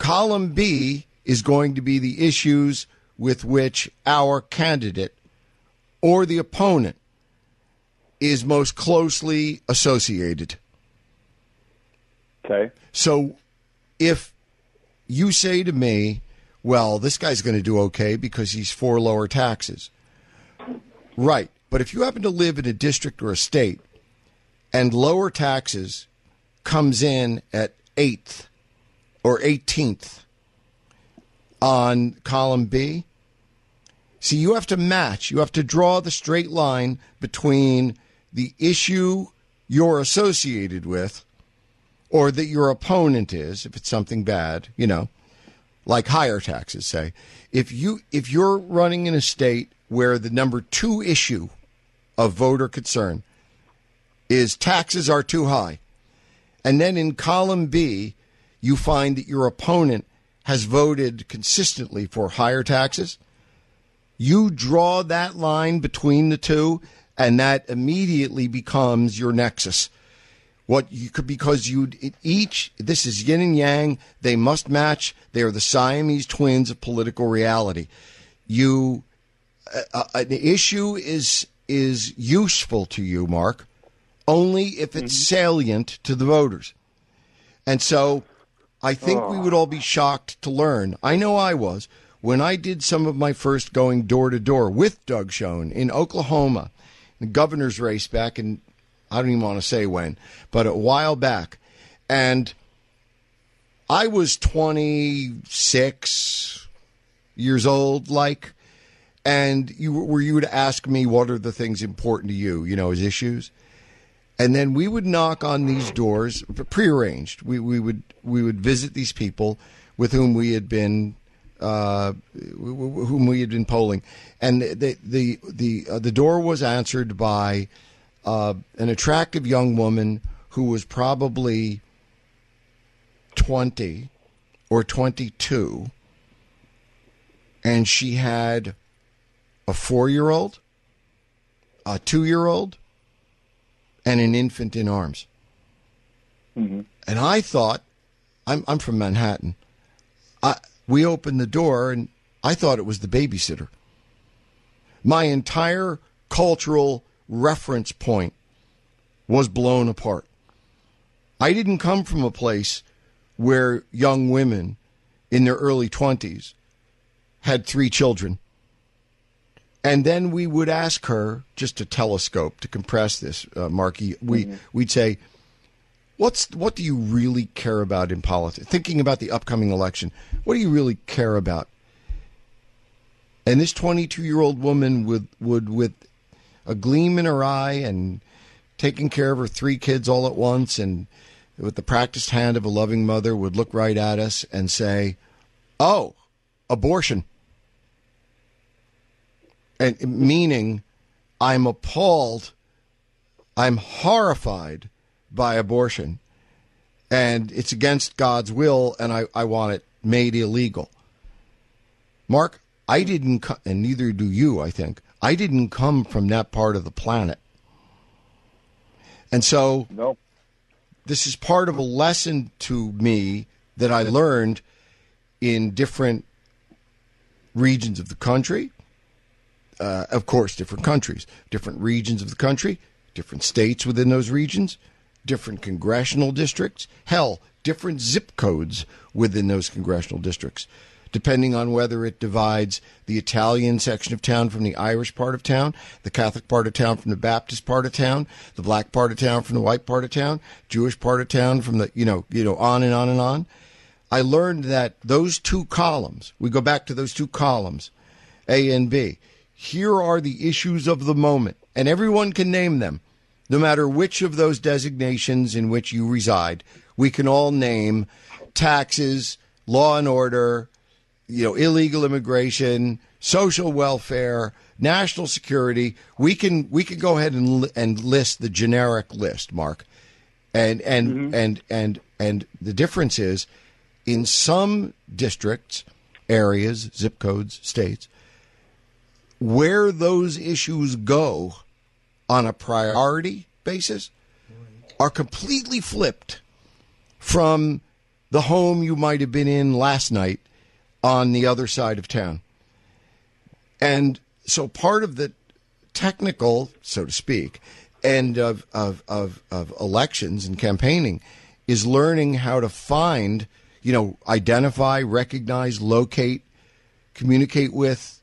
Column B is going to be the issues with which our candidate or the opponent is most closely associated. Okay. So if you say to me, well, this guy's going to do okay because he's for lower taxes. Right. But if you happen to live in a district or a state and lower taxes comes in at eighth or 18th on column B, see, you have to match. You have to draw the straight line between the issue you're associated with or that your opponent is, if it's something bad, you know, like higher taxes, say. If you if you're running in a state where the number two issue of voter concern is taxes are too high, and then in column B you find that your opponent has voted consistently for higher taxes, you draw that line between the two, and that immediately becomes your nexus. What you could because you each this is yin and yang they must match they are the siamese twins of political reality. You uh, an issue is is useful to you mark only if it's mm-hmm. salient to the voters. And so i think oh. we would oh. all be shocked to learn i know i was when i did some of my first going door to door with doug schoen in oklahoma the governor's race back in I don't even want to say when, but a while back. And I was 26 years old, like, and you were you would ask me what are the things important to you, you know, as issues. And then we would knock on these doors, prearranged. We we would we would visit these people with whom we had been uh, whom we had been polling, and the the the uh, the door was answered by uh, an attractive young woman who was probably 20 or 22, and she had a four year old, a two year old, and an infant in arms. Mm-hmm. And I thought, I'm, I'm from Manhattan. I, we opened the door, and I thought it was the babysitter. My entire cultural reference point was blown apart. I didn't come from a place where young women in their early 20s had three children. And then we would ask her, just to telescope, to compress this, uh, Marky, we, we'd say, What's what do you really care about in politics? Thinking about the upcoming election, what do you really care about? And this 22 year old woman would would with a gleam in her eye and taking care of her three kids all at once and with the practiced hand of a loving mother would look right at us and say, "Oh, abortion." And meaning I'm appalled, I'm horrified by abortion, and it's against God's will, and I, I want it made illegal. Mark, I didn't, co- and neither do you, I think. I didn't come from that part of the planet. And so No. this is part of a lesson to me that I learned in different regions of the country. Uh, of course, different countries, different regions of the country, different states within those regions, different congressional districts, hell, different zip codes within those congressional districts, depending on whether it divides the Italian section of town from the Irish part of town, the Catholic part of town from the Baptist part of town, the black part of town from the white part of town, Jewish part of town from the you know you know on and on and on. I learned that those two columns, we go back to those two columns, A and B. Here are the issues of the moment, and everyone can name them no matter which of those designations in which you reside, we can all name taxes, law and order, you know, illegal immigration, social welfare, national security. We can we can go ahead and li- and list the generic list, Mark. And and mm-hmm. and and and the difference is in some districts, areas, zip codes, states, where those issues go on a priority basis are completely flipped from the home you might have been in last night on the other side of town. And so part of the technical, so to speak, end of, of, of, of elections and campaigning is learning how to find, you know, identify, recognize, locate, communicate with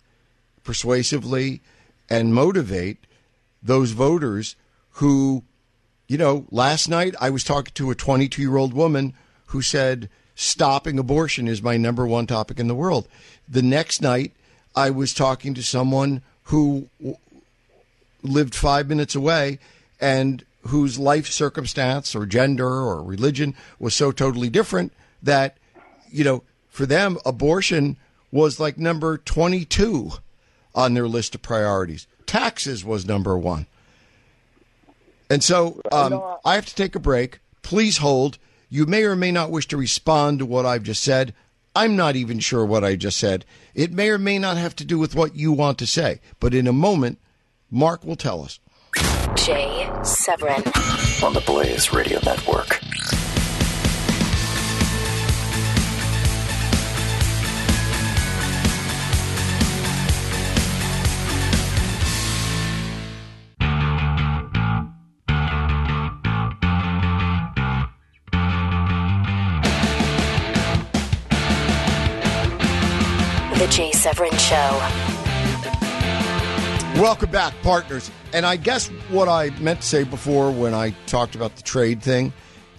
persuasively, and motivate those voters who, you know, last night I was talking to a 22 year old woman who said, stopping abortion is my number one topic in the world. The next night I was talking to someone who lived five minutes away and whose life circumstance or gender or religion was so totally different that, you know, for them, abortion was like number 22 on their list of priorities. Taxes was number one. And so um, I have to take a break. Please hold. You may or may not wish to respond to what I've just said. I'm not even sure what I just said. It may or may not have to do with what you want to say. But in a moment, Mark will tell us. Jay Severin, on the Blaze Radio Network. Jay Severin Show. Welcome back, partners. And I guess what I meant to say before when I talked about the trade thing,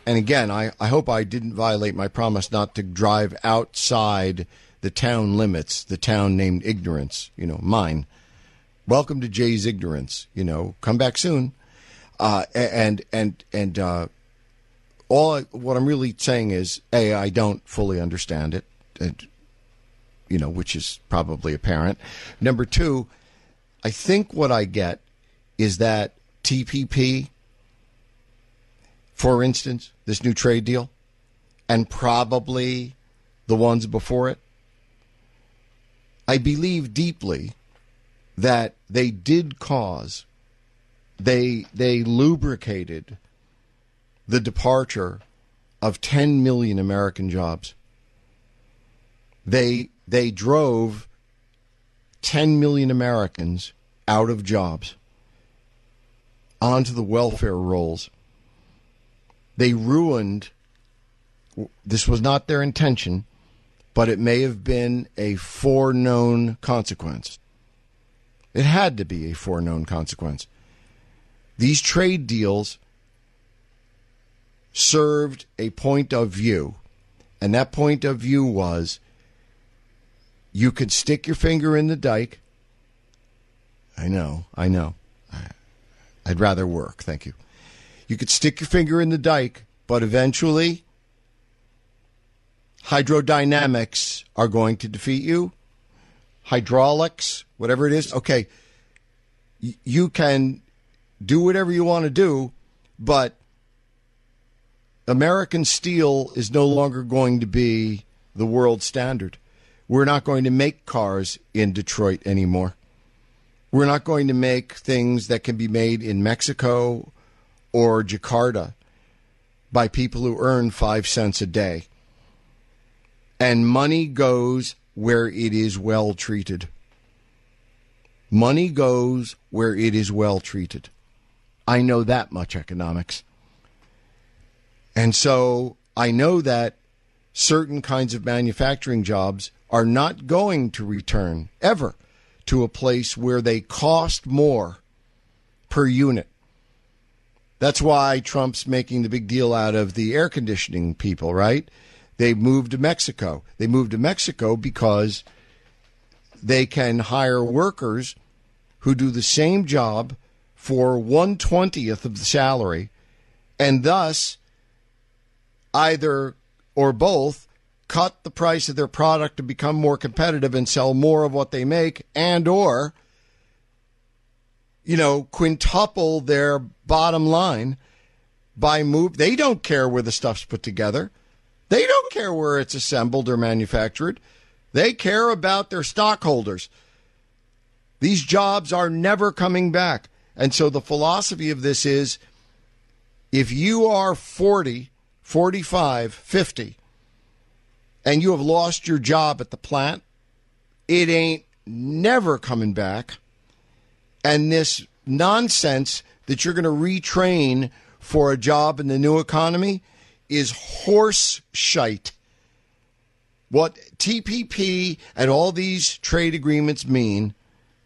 and again, I, I hope I didn't violate my promise not to drive outside the town limits, the town named Ignorance, you know, mine. Welcome to Jay's Ignorance, you know, come back soon. Uh, and, and, and, uh, all I, what I'm really saying is, A, I don't fully understand it. And, you know, which is probably apparent. Number two, I think what I get is that TPP, for instance, this new trade deal, and probably the ones before it, I believe deeply that they did cause, they they lubricated the departure of 10 million American jobs. They they drove 10 million Americans out of jobs onto the welfare rolls. They ruined, this was not their intention, but it may have been a foreknown consequence. It had to be a foreknown consequence. These trade deals served a point of view, and that point of view was you could stick your finger in the dike. I know, I know. I'd rather work, thank you. You could stick your finger in the dike, but eventually hydrodynamics are going to defeat you. Hydraulics, whatever it is. Okay, you can do whatever you want to do, but American steel is no longer going to be the world standard. We're not going to make cars in Detroit anymore. We're not going to make things that can be made in Mexico or Jakarta by people who earn five cents a day. And money goes where it is well treated. Money goes where it is well treated. I know that much economics. And so I know that certain kinds of manufacturing jobs are not going to return ever to a place where they cost more per unit. That's why Trump's making the big deal out of the air conditioning people, right? They moved to Mexico. They moved to Mexico because they can hire workers who do the same job for one twentieth of the salary, and thus either or both cut the price of their product to become more competitive and sell more of what they make and or you know quintuple their bottom line by move they don't care where the stuff's put together. They don't care where it's assembled or manufactured. They care about their stockholders. These jobs are never coming back. And so the philosophy of this is if you are 40 45 50 and you have lost your job at the plant, it ain't never coming back. And this nonsense that you're going to retrain for a job in the new economy is horse shite. What TPP and all these trade agreements mean,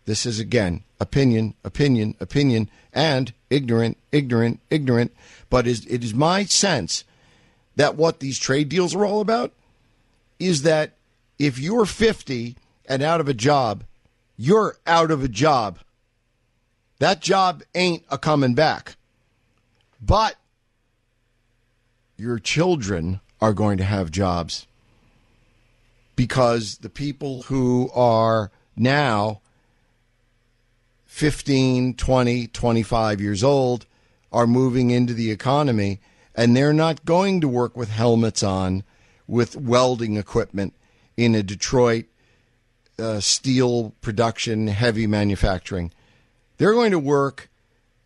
this is again opinion, opinion, opinion, and ignorant, ignorant, ignorant. But it is my sense that what these trade deals are all about is that if you're 50 and out of a job, you're out of a job. That job ain't a coming back. But your children are going to have jobs because the people who are now 15, 20, 25 years old are moving into the economy and they're not going to work with helmets on with welding equipment in a Detroit uh, steel production, heavy manufacturing. They're going to work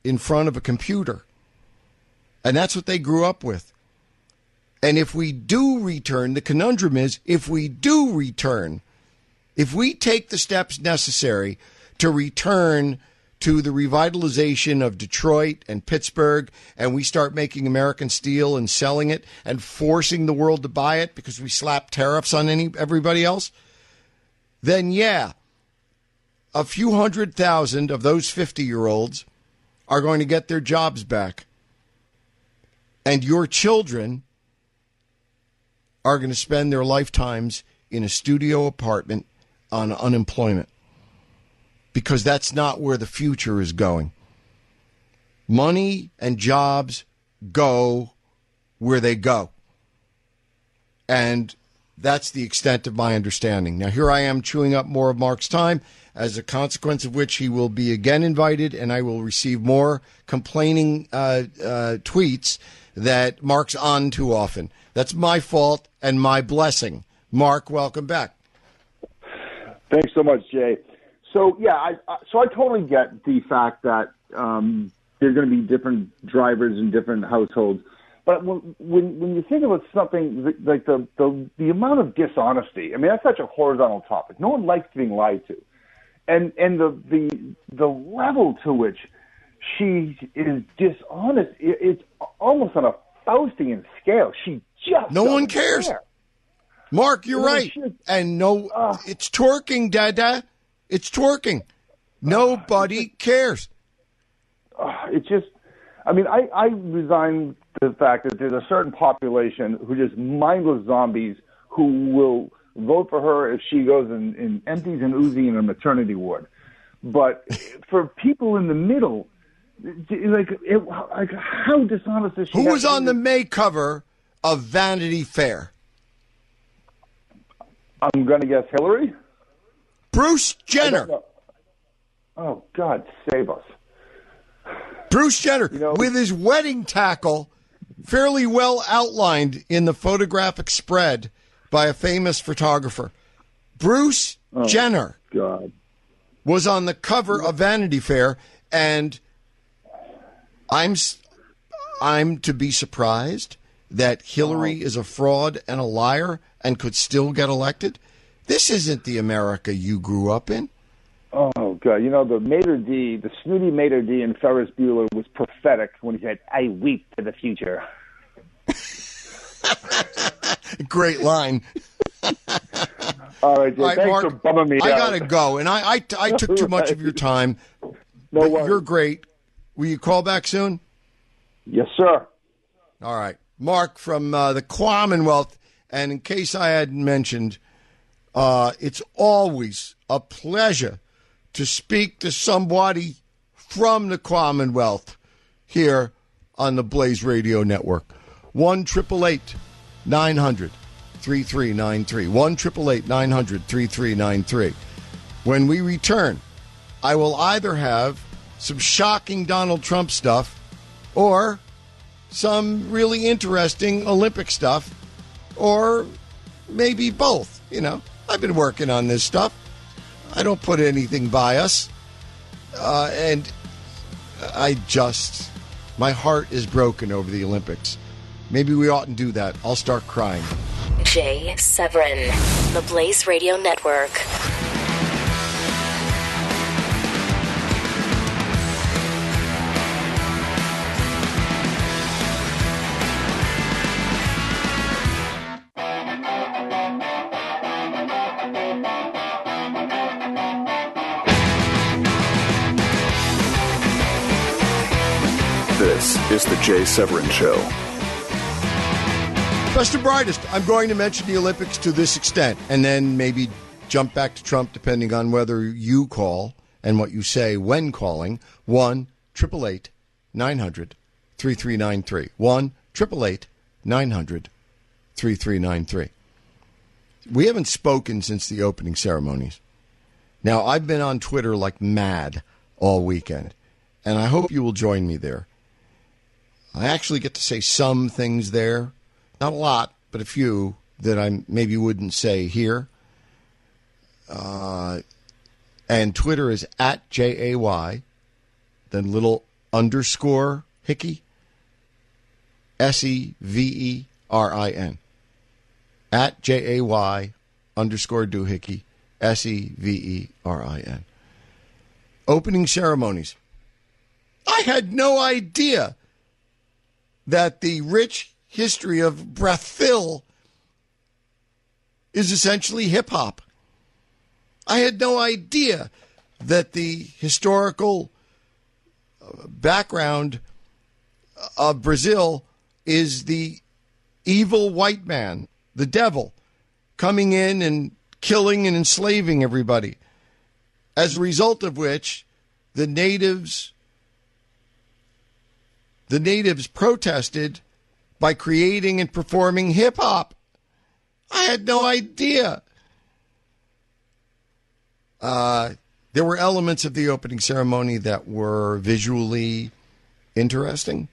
in front of a computer. And that's what they grew up with. And if we do return, the conundrum is if we do return, if we take the steps necessary to return to the revitalization of Detroit and Pittsburgh, and we start making American steel and selling it and forcing the world to buy it because we slap tariffs on any everybody else, then yeah, a few hundred thousand of those 50 year olds are going to get their jobs back. And your children are going to spend their lifetimes in a studio apartment on unemployment because that's not where the future is going. Money and jobs go where they go. And that's the extent of my understanding. Now, here I am chewing up more of Mark's time, as a consequence of which he will be again invited, and I will receive more complaining uh, uh, tweets that Mark's on too often. That's my fault and my blessing. Mark, welcome back. Thanks so much, Jay. So yeah, I, I so I totally get the fact that um, there's going to be different drivers in different households. But when, when when you think about something like the, the the amount of dishonesty, I mean that's such a horizontal topic. No one likes being lied to. and and the the the level to which she is dishonest, it, it's almost on a Faustian scale. She just No one cares. care. Mark, you're No, right. And no, it's twerking, Dada. It's twerking. Nobody cares. Uh, it's just I mean, I, I resign to the fact that there's a certain population who just mindless zombies who will vote for her if she goes and, and empties an Uzi in a maternity ward. But for people in the middle, like, it, like how dishonest is she? Who was on the May cover of Vanity Fair? I'm going to guess Hillary. Bruce Jenner. Oh God, save us! Bruce Jenner know- with his wedding tackle fairly well outlined in the photographic spread by a famous photographer. Bruce Oh. Jenner God, was on the cover of Vanity Fair, and I'm I'm to be surprised that Hillary is a fraud and a liar and could still get elected. This isn't the America you grew up in. oh God! You know the maître d', the snooty maître d' in Ferris Bueller was prophetic when he said, "I weep for the future." Great line. All right, Jay, All right, thanks Mark, for bumming me I out. gotta go, and I I, I took too much of your time. No worries. you're great. Will you call back soon? Yes, sir. All right, Mark from uh, the Commonwealth. And in case I hadn't mentioned, uh, it's always a pleasure to speak to somebody from the Commonwealth here on the Blaze Radio Network. One triple eight nine hundred three three nine three. One triple eight nine hundred three three nine three. When we return, I will either have some shocking Donald Trump stuff or some really interesting Olympic stuff, or maybe both. You know, I've been working on this stuff. I don't put anything by us. Uh, and I just, my heart is broken over the Olympics. Maybe we oughtn't do that. I'll start crying. Jay Severin, the Blaze Radio Network. Is the Jay Severin Show. Best and brightest. I'm going to mention the Olympics to this extent, and then maybe jump back to Trump, depending on whether you call and what you say when calling. One triple eight nine hundred three three nine three. One triple eight nine hundred three three nine three. We haven't spoken since the opening ceremonies. Now I've been on Twitter like mad all weekend, and I hope you will join me there. I actually get to say some things there, not a lot, but a few that I maybe wouldn't say here. Uh, and Twitter is at J A Y, then little underscore Hickey, S E V E R I N. At J A Y underscore doohickey, S E V E R I N. Opening ceremonies. I had no idea that the rich history of Brazil is essentially hip hop. I had no idea that the historical uh, background of Brazil is the evil white man, the devil, coming in and killing and enslaving everybody. As a result of which, the natives the natives protested by creating and performing hip hop. I had no idea. Uh, there were elements of the opening ceremony that were visually interesting,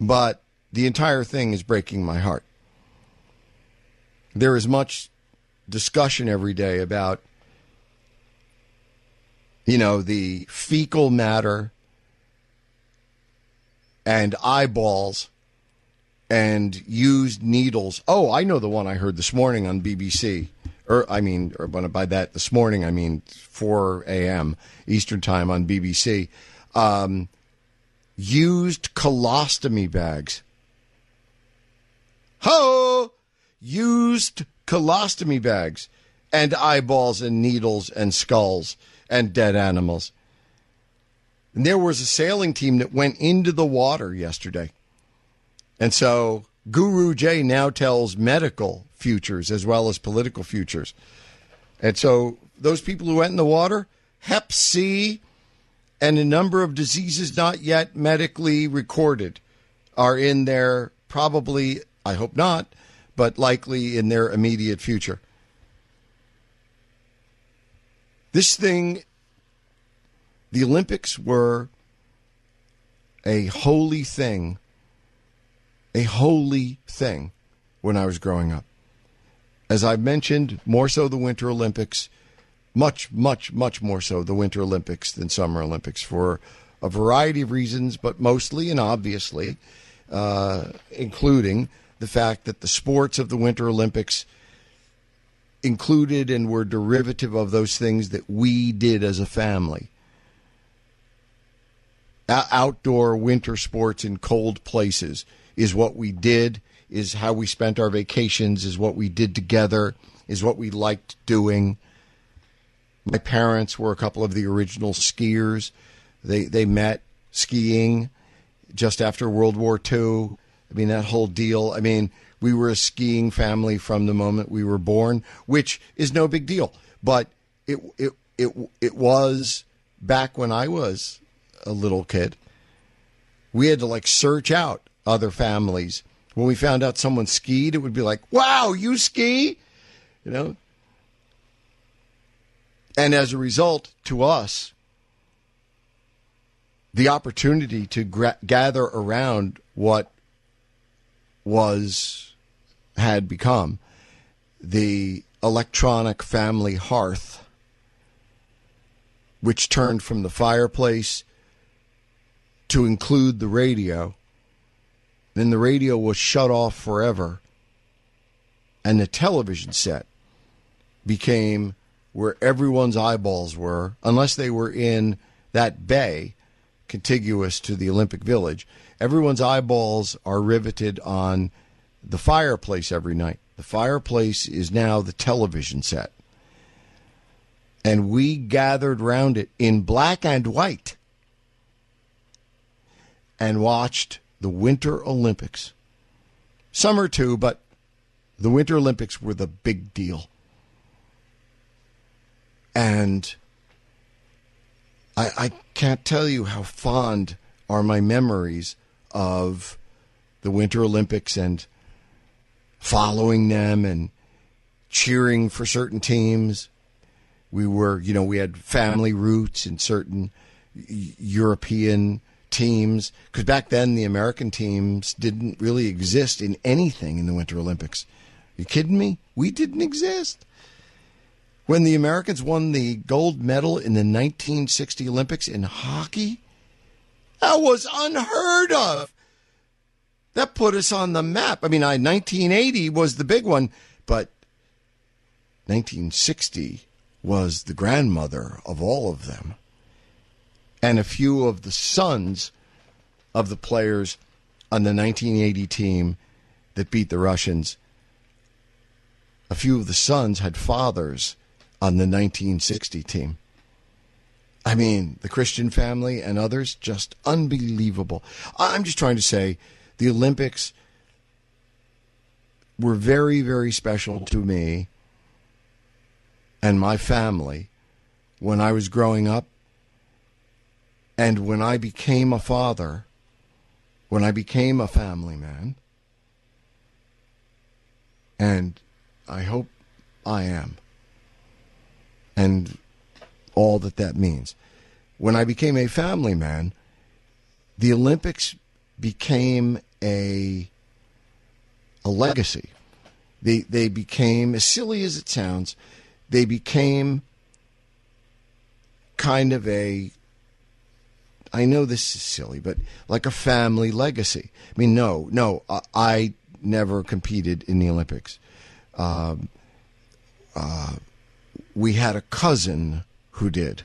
but the entire thing is breaking my heart. There is much discussion every day about, you know, the fecal matter and eyeballs and used needles. Oh, I know the one I heard this morning on BBC or I mean, or by that this morning, I mean 4 a.m. Eastern time on BBC, um, used colostomy bags. Ho! Used colostomy bags and eyeballs and needles and skulls and dead animals. And there was a sailing team that went into the water yesterday. And so Guru Jay now tells medical futures as well as political futures. And so those people who went in the water, Hep C and a number of diseases not yet medically recorded are in their probably, I hope not, but likely in their immediate future. This thing, the Olympics were a holy thing, a holy thing when I was growing up. As I've mentioned, more so the Winter Olympics, much, much, much more so the Winter Olympics than Summer Olympics for a variety of reasons, but mostly and obviously, uh, including the fact that the sports of the Winter Olympics included and were derivative of those things that we did as a family. Outdoor winter sports in cold places is what we did is how we spent our vacations, is what we did together, is what we liked doing. My parents were a couple of the original skiers. They they met skiing just after World War II. I mean that whole deal. I mean, we were a skiing family from the moment we were born, which is no big deal. But it it it it was back when I was a little kid. We had to like search out other families when we found out someone skied, it would be like, wow, you ski? You know? And as a result, to us, the opportunity to gra- gather around what was, had become the electronic family hearth, which turned from the fireplace to include the radio then the radio was shut off forever, and the television set became where everyone's eyeballs were, unless they were in that bay contiguous to the Olympic Village. Everyone's eyeballs are riveted on the fireplace every night. The fireplace is now the television set. And we gathered round it in black and white and watched the Winter Olympics. Summer too, but the Winter Olympics were the big deal. And I, I can't tell you how fond are my memories of the Winter Olympics and following them and cheering for certain teams. We were, you know, we had family roots in certain European teams because back then the American teams didn't really exist in anything in the Winter Olympics. You kidding me? We didn't exist. When the Americans won the gold medal in the 1960 Olympics in hockey, that was unheard of. That put us on the map. I mean, I, 1980 was the big one, but 1960 was the grandmother of all of them and a few of the sons of the players on the 1980 team that beat the Russians. A few of the sons had fathers on the 1960 team. I mean, the Christian family and others, just unbelievable. I'm just trying to say the Olympics were very, very special to me and my family when I was growing up and when I became a father, when I became a family man, and I hope I am, and all that that means. When I became a family man, the Olympics became a a legacy. They they became as silly as it sounds, they became kind of a I know this is silly, but like a family legacy. I mean, no, no, I, I never competed in the Olympics. Um, uh, we had a cousin who did,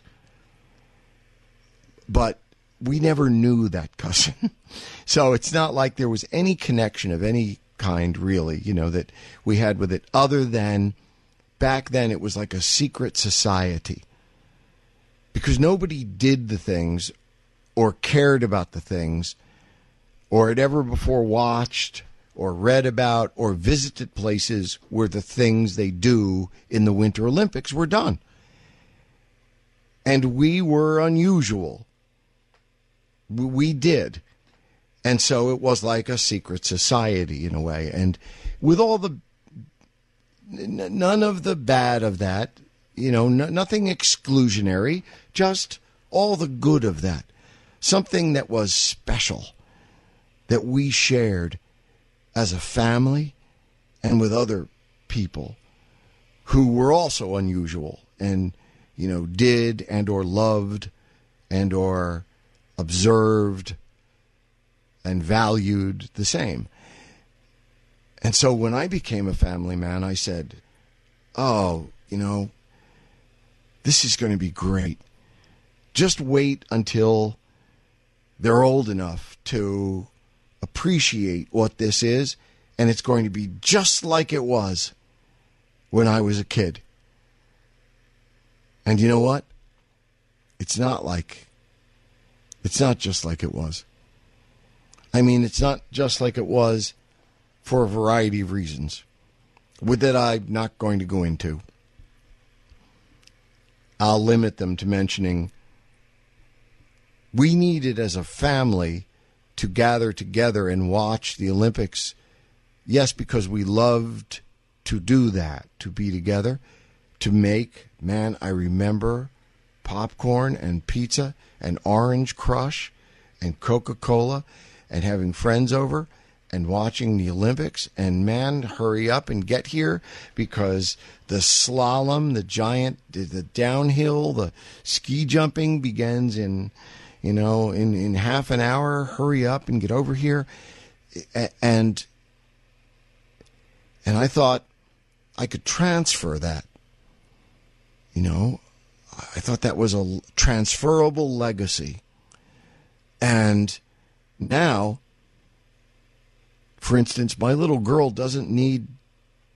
but we never knew that cousin. so it's not like there was any connection of any kind, really, you know, that we had with it, other than back then it was like a secret society. Because nobody did the things or cared about the things or had ever before watched or read about or visited places where the things they do in the Winter Olympics were done. And we were unusual. We did. And so it was like a secret society in a way. And with all the, none of the bad of that, you know, nothing exclusionary, just all the good of that. Something that was special that we shared as a family and with other people who were also unusual and you know did and or loved and or observed and valued the same. And so when i became a family man i said oh you know this is going to be great. Just wait until they're old enough to appreciate what this is, and it's going to be just like it was when I was a kid. And you know what? It's not like, it's not just like it was. I mean, it's not just like it was for a variety of reasons, with that I'm not going to go into. I'll limit them to mentioning we needed as a family to gather together and watch the Olympics. Yes, because we loved to do that, to be together, to make, man, I remember popcorn and pizza and orange crush and Coca Cola and having friends over and watching the Olympics. And man, hurry up and get here because the slalom, the giant, the downhill, the ski jumping begins in you know, in, in half an hour, hurry up and get over here. And and I thought I could transfer that. You know, I thought that was a transferable legacy. And now, for instance, my little girl doesn't need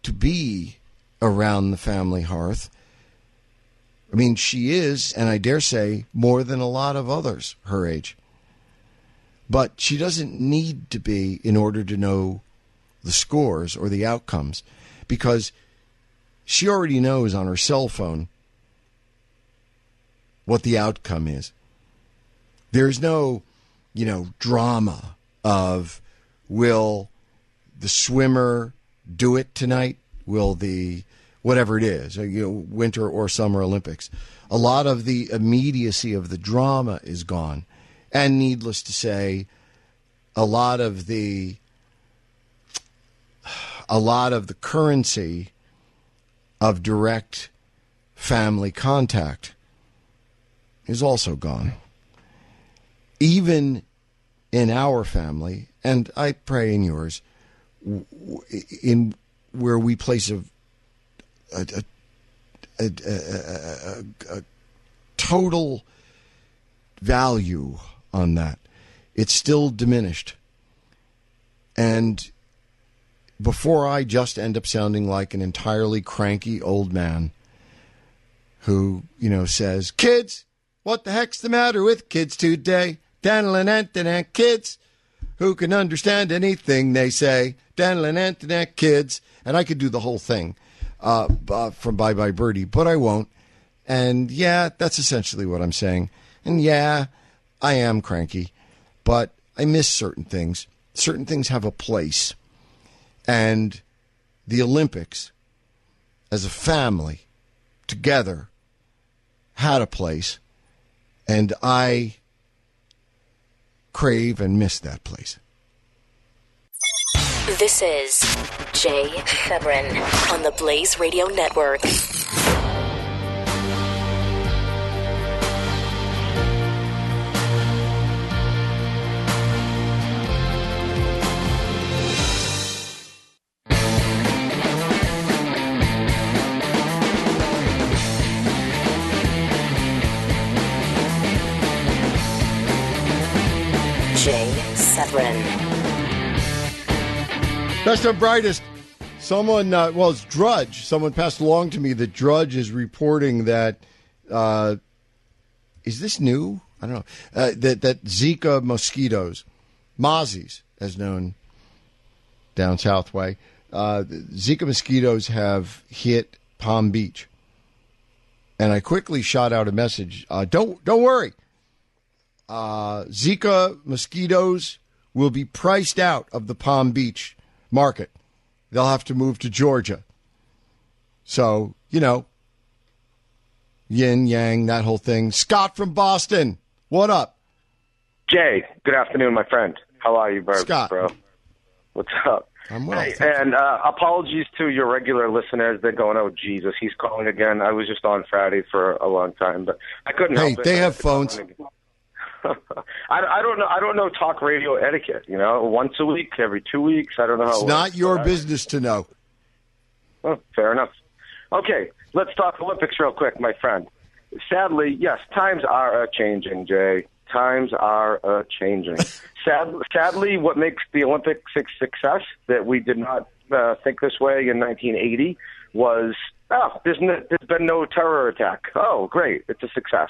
to be around the family hearth I mean, she is, and I dare say, more than a lot of others her age. But she doesn't need to be in order to know the scores or the outcomes because she already knows on her cell phone what the outcome is. There's no, you know, drama of will the swimmer do it tonight? Will the whatever it is, you know, winter or summer Olympics. A lot of the immediacy of the drama is gone. And needless to say, a lot of the a lot of the currency of direct family contact is also gone. Even in our family, and I pray in yours, in where we place a a, a, a, a total value on that. It's still diminished. And before I just end up sounding like an entirely cranky old man who, you know, says, Kids, what the heck's the matter with kids today? Danilin kids who can understand anything they say. Danilin kids. And I could do the whole thing uh, uh, from Bye Bye Birdie, but I won't. And yeah, that's essentially what I'm saying. And yeah, I am cranky, but I miss certain things. Certain things have a place. And the Olympics, as a family, together, had a place. And I crave and miss that place. This is Jay Severin on the Blaze Radio Network. Jay Severin Best and brightest. Someone, uh, well, it's Drudge. Someone passed along to me that Drudge is reporting that. Uh, is this new? I don't know. Uh, that that Zika mosquitoes, mozzies, as known down south way, uh, Zika mosquitoes have hit Palm Beach. And I quickly shot out a message. Uh, don't don't worry. Uh, Zika mosquitoes will be priced out of the Palm Beach market. They'll have to move to Georgia. So, you know, yin, yang, that whole thing. Scott from Boston, what up? Jay, good afternoon, my friend. How are you, bro? Scott. bro? What's up? I'm well. Hey, and uh, apologies to your regular listeners. They're going, oh, Jesus, he's calling again. I was just on Friday for a long time, but I couldn't Hey, help it. they have phones. I, I don't know. I don't know talk radio etiquette. You know, once a week, every two weeks. I don't know how. It's it not works, your but business to know. Oh, fair enough. Okay, let's talk Olympics real quick, my friend. Sadly, yes, times are a changing, Jay. Times are a changing. Sad, sadly, what makes the Olympics a success that we did not uh, think this way in 1980 was, oh, there's, no, there's been no terror attack. Oh, great, it's a success.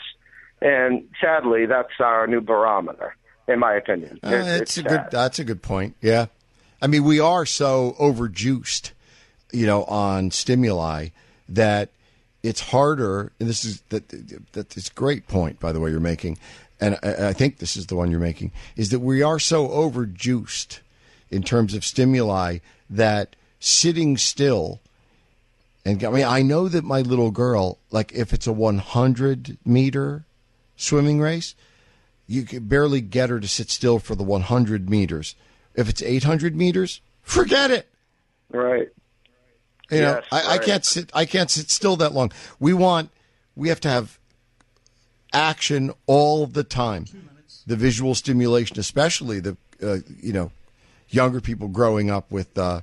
And sadly, that's our new barometer, in my opinion. Uh, It- that's it's a good. That's a good point. Yeah, I mean, we are so overjuiced, you know, on stimuli that it's harder. And this is that. That is a great point, by the way, you're making, and I, I think this is the one you're making. Is that we are so overjuiced in terms of stimuli that sitting still. And I mean, I know that my little girl, like, if it's a 100 meter swimming race, you can barely get her to sit still for the 100 meters. If it's 800 meters, forget it. Right. You know, Yes, I, I right. can't sit. I can't sit still that long. We want. We have to have action all the time. The visual stimulation, especially the uh, you know younger people growing up with uh,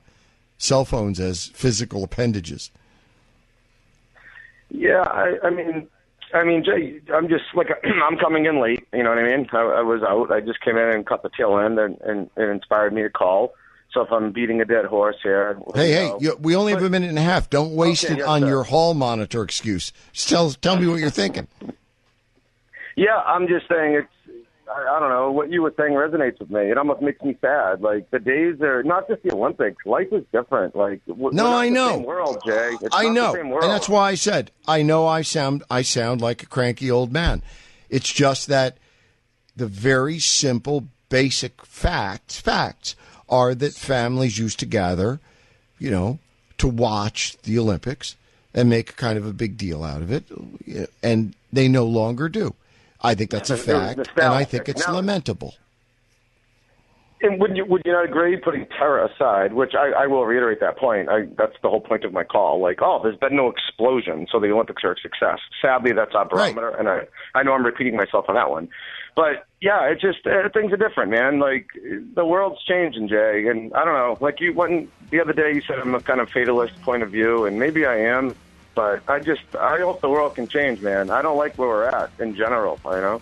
cell phones as physical appendages. Yeah, I, I mean, I mean, Jay, I'm just like I'm coming in late. You know what I mean? I, I was out. I just came in and cut the tail end, and, and it inspired me to call. So if I'm beating a dead horse here, Hey, hey, you, we only have a minute and a half. Don't waste Okay, it yes, on sir. your hall monitor excuse. Just tell tell me what you're thinking. yeah, I'm just saying it's. I, I don't know what you were saying resonates with me. It almost makes me sad. Like the days are not just the Olympics. Life is different. Like w- No, we're I the know. Same world, Jay. It's I know, The same world. and that's why I said I know I sound I sound like a cranky old man. It's just that the very simple, basic facts facts are that families used to gather, you know, to watch the Olympics and make kind of a big deal out of it, and they no longer do. I think that's a fact, and I think it's Now- lamentable. And would you would you not agree, putting terror aside, which I, I will reiterate that point. I, that's the whole point of my call. Like, oh, there's been no explosion, so the Olympics are a success. Sadly, that's our Right. barometer, and I I know I'm repeating myself on that one, but yeah, it just uh, things are different, man. Like the world's changing, Jay, and I don't know. Like you, when the other day you said I'm a kind of fatalist point of view, and maybe I am, but I just I hope the world can change, man. I don't like where we're at in general. You know.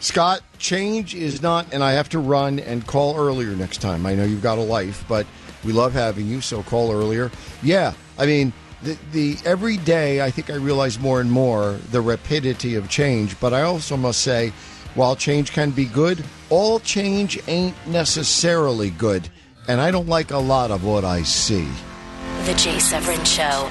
Scott, change is not, and I have to run and call earlier next time. I know you've got a life, but we love having you, so call earlier. Yeah, I mean, the, the every day I think I realize more and more the rapidity of change, but I also must say, while change can be good, all change ain't necessarily good, and I don't like a lot of what I see. The Jay Severin Show.